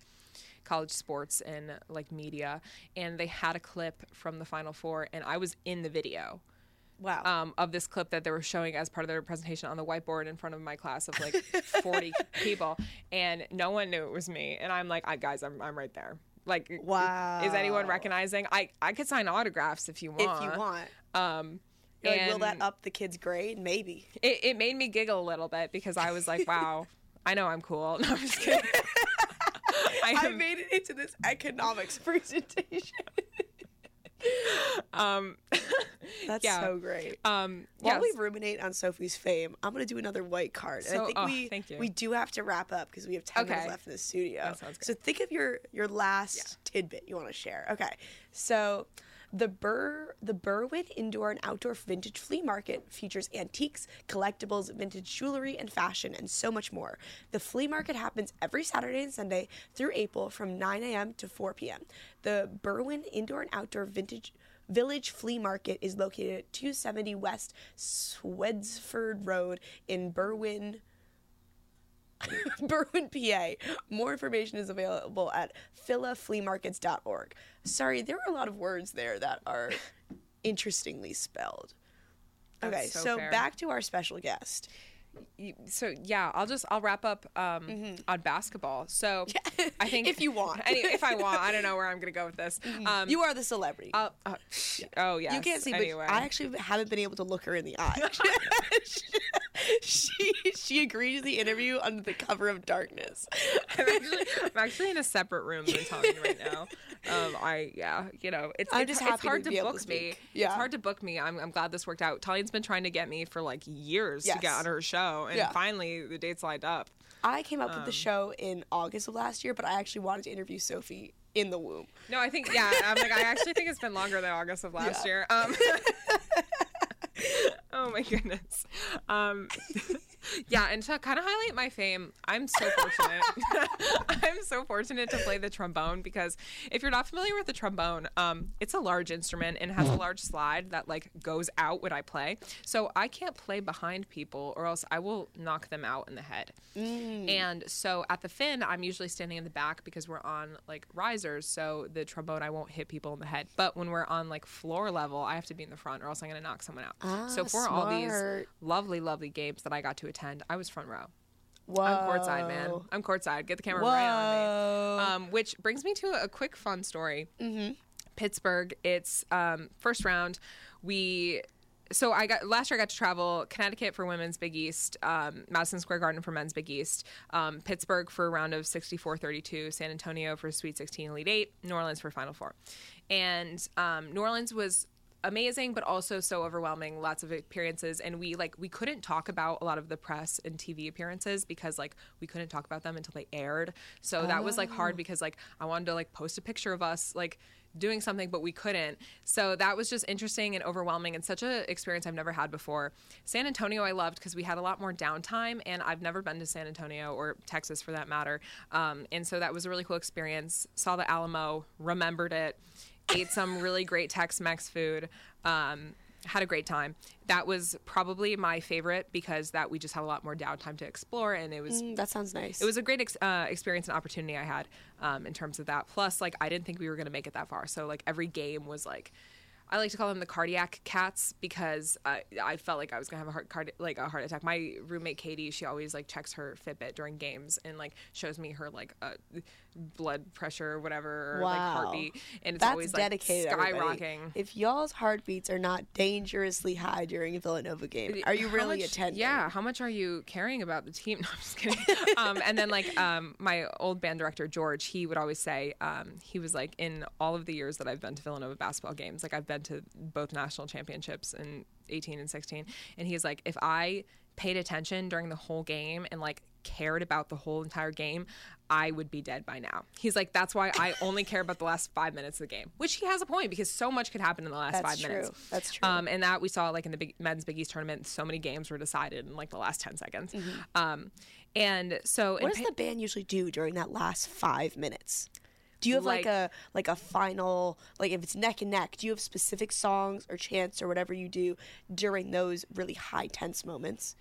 college sports and like media and they had a clip from the final four and I was in the video. wow. um, of this clip that they were showing as part of their presentation on the whiteboard in front of my class of like 40 people, and no one knew it was me. And I'm like, I, guys, I'm, I'm right there. Like, Wow. is anyone recognizing? I, I could sign autographs if you want. if you want. Um, You're like, will that up the kid's grade? Maybe. It, it made me giggle a little bit because I was like, wow, I know I'm cool. No, I'm just kidding. I I made it into this economics presentation. um, That's Yeah. so great. um, While yes. we ruminate on Sophie's fame, I'm gonna do another white card. and I So- think oh, we thank you. we do have to wrap up because we have ten minutes left in the studio. That sounds So think of your your last tidbit you want to share. Okay, so the Bur the Berwyn Indoor and Outdoor Vintage Flea Market features antiques, collectibles, vintage jewelry, and fashion, and so much more. The flea market happens every Saturday and Sunday through April from 9 a.m. to 4 p.m. The Berwyn Indoor and Outdoor Vintage Village Flea Market is located at 270 West Swedesford Road in Berwyn, Berwyn, PA. More information is available at philafleamarkets.org. Sorry, there were a lot of words there that are interestingly spelled. That's Okay, so so, back to our special guest. So yeah, I'll just I'll wrap up um, on basketball. So I think Mm-hmm. If you want. any, if I want, I don't know where I'm gonna go with this. Um, You are the celebrity. Uh, oh yeah, you can't see, anyway. but I actually haven't been able to look her in the eye. she she agreed to the interview under the cover of darkness. I'm actually, I'm actually in a separate room than talking right now. Um, I yeah, you know, it's I'm it's, just it's happy to hard to, to book me. speak. Yeah. It's hard to book me. I'm, I'm glad this worked out. Taleen's been trying to get me for like years to get on her show, and Yeah. finally the dates lined up. I came up with Um, the show in August of last year, but I actually wanted to interview Sophie in the womb. No, I think yeah. I'm like I actually think it's been longer than August of last Yeah. year. Um, oh my goodness. Um, yeah, and to kind of highlight my fame, I'm so fortunate. I'm so fortunate to play the trombone because if you're not familiar with the trombone, um, it's a large instrument and has a large slide that like goes out when I play. So I can't play behind people or else I will knock them out in the head. And so at the Finn, I'm usually standing in the back because we're on like risers. So the trombone, I won't hit people in the head. But when we're on like floor level, I have to be in the front or else I'm going to knock someone out. so Ah, for all these lovely, lovely games that I got to attend, I was front row. Whoa. I'm courtside, man. I'm courtside. Get the camera right on me. Um, which brings me to a quick fun story. Mm-hmm. Pittsburgh. It's um, first round. We so I got last year I got to travel Connecticut for women's Big East, um, Madison Square Garden for men's Big East, um, Pittsburgh for a round of 64-32, San Antonio for Sweet 16 Elite Eight, New Orleans for Final Four, and um, New Orleans was amazing but also so overwhelming lots of appearances and we like we couldn't talk about a lot of the press and tv appearances because like we couldn't talk about them until they aired. So that was like hard because like i wanted to like post a picture of us like doing something but we couldn't. So that was just interesting and overwhelming and such an experience i've never had before. San antonio i loved because we had a lot more downtime and i've never been to san antonio or texas for that matter. Um, and so that was a really cool experience. Saw the alamo remembered it ate some really great tex-mex food um, had a great time that was probably my favorite because that we just had a lot more downtime to explore and it was Mm, that sounds nice. it was a great ex- uh, experience and opportunity I had um, in terms of that. Plus, like I didn't think we were going to make it that far. So like every game was like. I like to call them the cardiac cats because I, I felt like I was gonna have a heart like a heart attack. My roommate Katie, she always like checks her Fitbit during games and like shows me her like uh, blood pressure or whatever or like heartbeat, and it's That's always like dedicated. everybody. skyrocketing. If y'all's heartbeats are not dangerously high during a Villanova game, are you How really much- attending? Yeah. How much are you caring about the team? No, I'm just kidding. um, and then like um, my old band director George, he would always say um, he was like in all of the years that I've been to Villanova basketball games, like I've been to both national championships in 18 and 16, and he's like, if I paid attention during the whole game and like cared about the whole entire game, I would be dead by now. He's like, that's why I only care about the last five minutes of the game, which he has a point because so much could happen in the last That's five true. minutes. That's true. Um, and that we saw like in the big men's Big East tournament, so many games were decided in like the last 10 seconds. Um, and so, Mm-hmm. What does pa- the band usually do during that last five minutes? Do you have like, Like- a like a final like if it's neck and neck? Do you have specific songs or chants or whatever you do during those really high tense moments?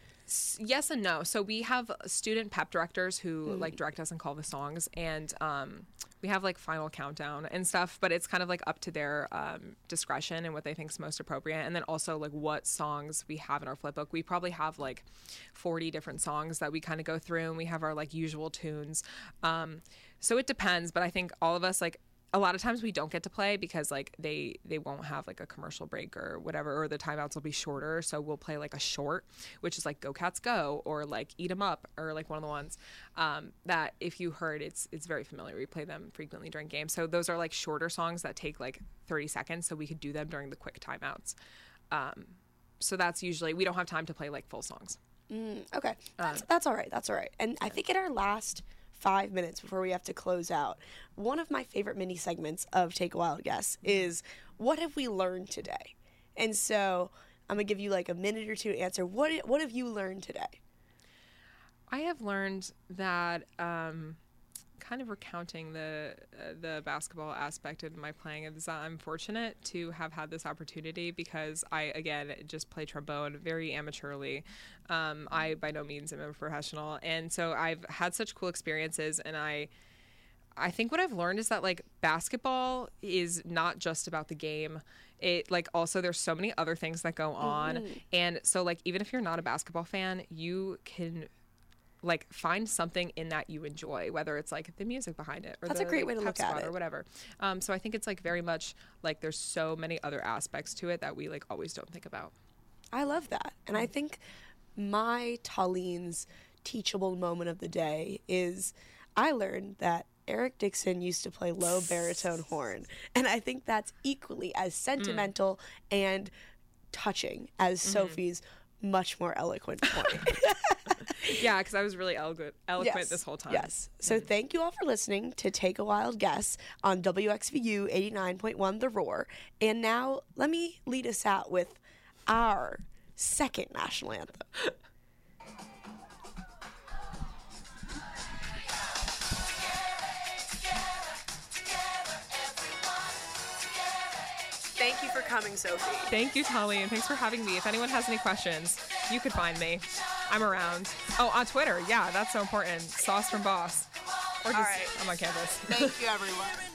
Yes and no. So we have student pep directors who Mm. like direct us and call the songs, and um, we have like final countdown and stuff. But it's kind of like up to their um, discretion and what they think is most appropriate, and then also like what songs we have in our flip book. We probably have like forty different songs that we kind of go through, and we have our like usual tunes. Um, so it depends, but I think all of us like a lot of times we don't get to play because like they they won't have like a commercial break or whatever or the timeouts will be shorter. So we'll play like a short which is like go cats go or like eat 'em up or like one of the ones um, that if you heard it's it's very familiar. We play them frequently during games. So those are like shorter songs that take like 30 seconds. So we could do them during the quick timeouts. Um, so that's usually we don't have time to play like full songs. Okay, that's, that's all right. That's all right. And I think in our last five minutes before we have to close out, one of my favorite mini segments of Take a Wild Guess is what have we learned today? And so I'm gonna give you like a minute or two to answer. What what have you learned today? I have learned that um, kind of recounting the uh, the basketball aspect of my playing is that I'm fortunate to have had this opportunity because I again just play trombone very amateurly. Um, I by no means am a professional, and so I've had such cool experiences, and I. I think what I've learned is that like basketball is not just about the game. It like also there's so many other things that go on. Mm-hmm. And so like even if you're not a basketball fan, you can like find something in that you enjoy, whether it's like the music behind it or That's a great like, way to look at it. or whatever. Um, so I think it's like very much like there's so many other aspects to it that we like always don't think about. I love that. And I think my Taleen's teachable moment of the day is I learned that Eric Dixon used to play low baritone horn. And I think that's equally as sentimental and touching as Sophie's much more eloquent point. Yeah, because I was really eloquent, eloquent Yes, this whole time. Yes. So mm-hmm. thank you all for listening to Take a Wild Guess on WXVU 89.1 The Roar. And now let me lead us out with our second national anthem. Thank you for coming, Sophie. Thank you, Tali, and thanks for having me. If anyone has any questions, you could find me. I'm around. Oh, on Twitter. Yeah, that's so important. Sauce from Boss. Or just, right. I'm on campus. Thank you, everyone.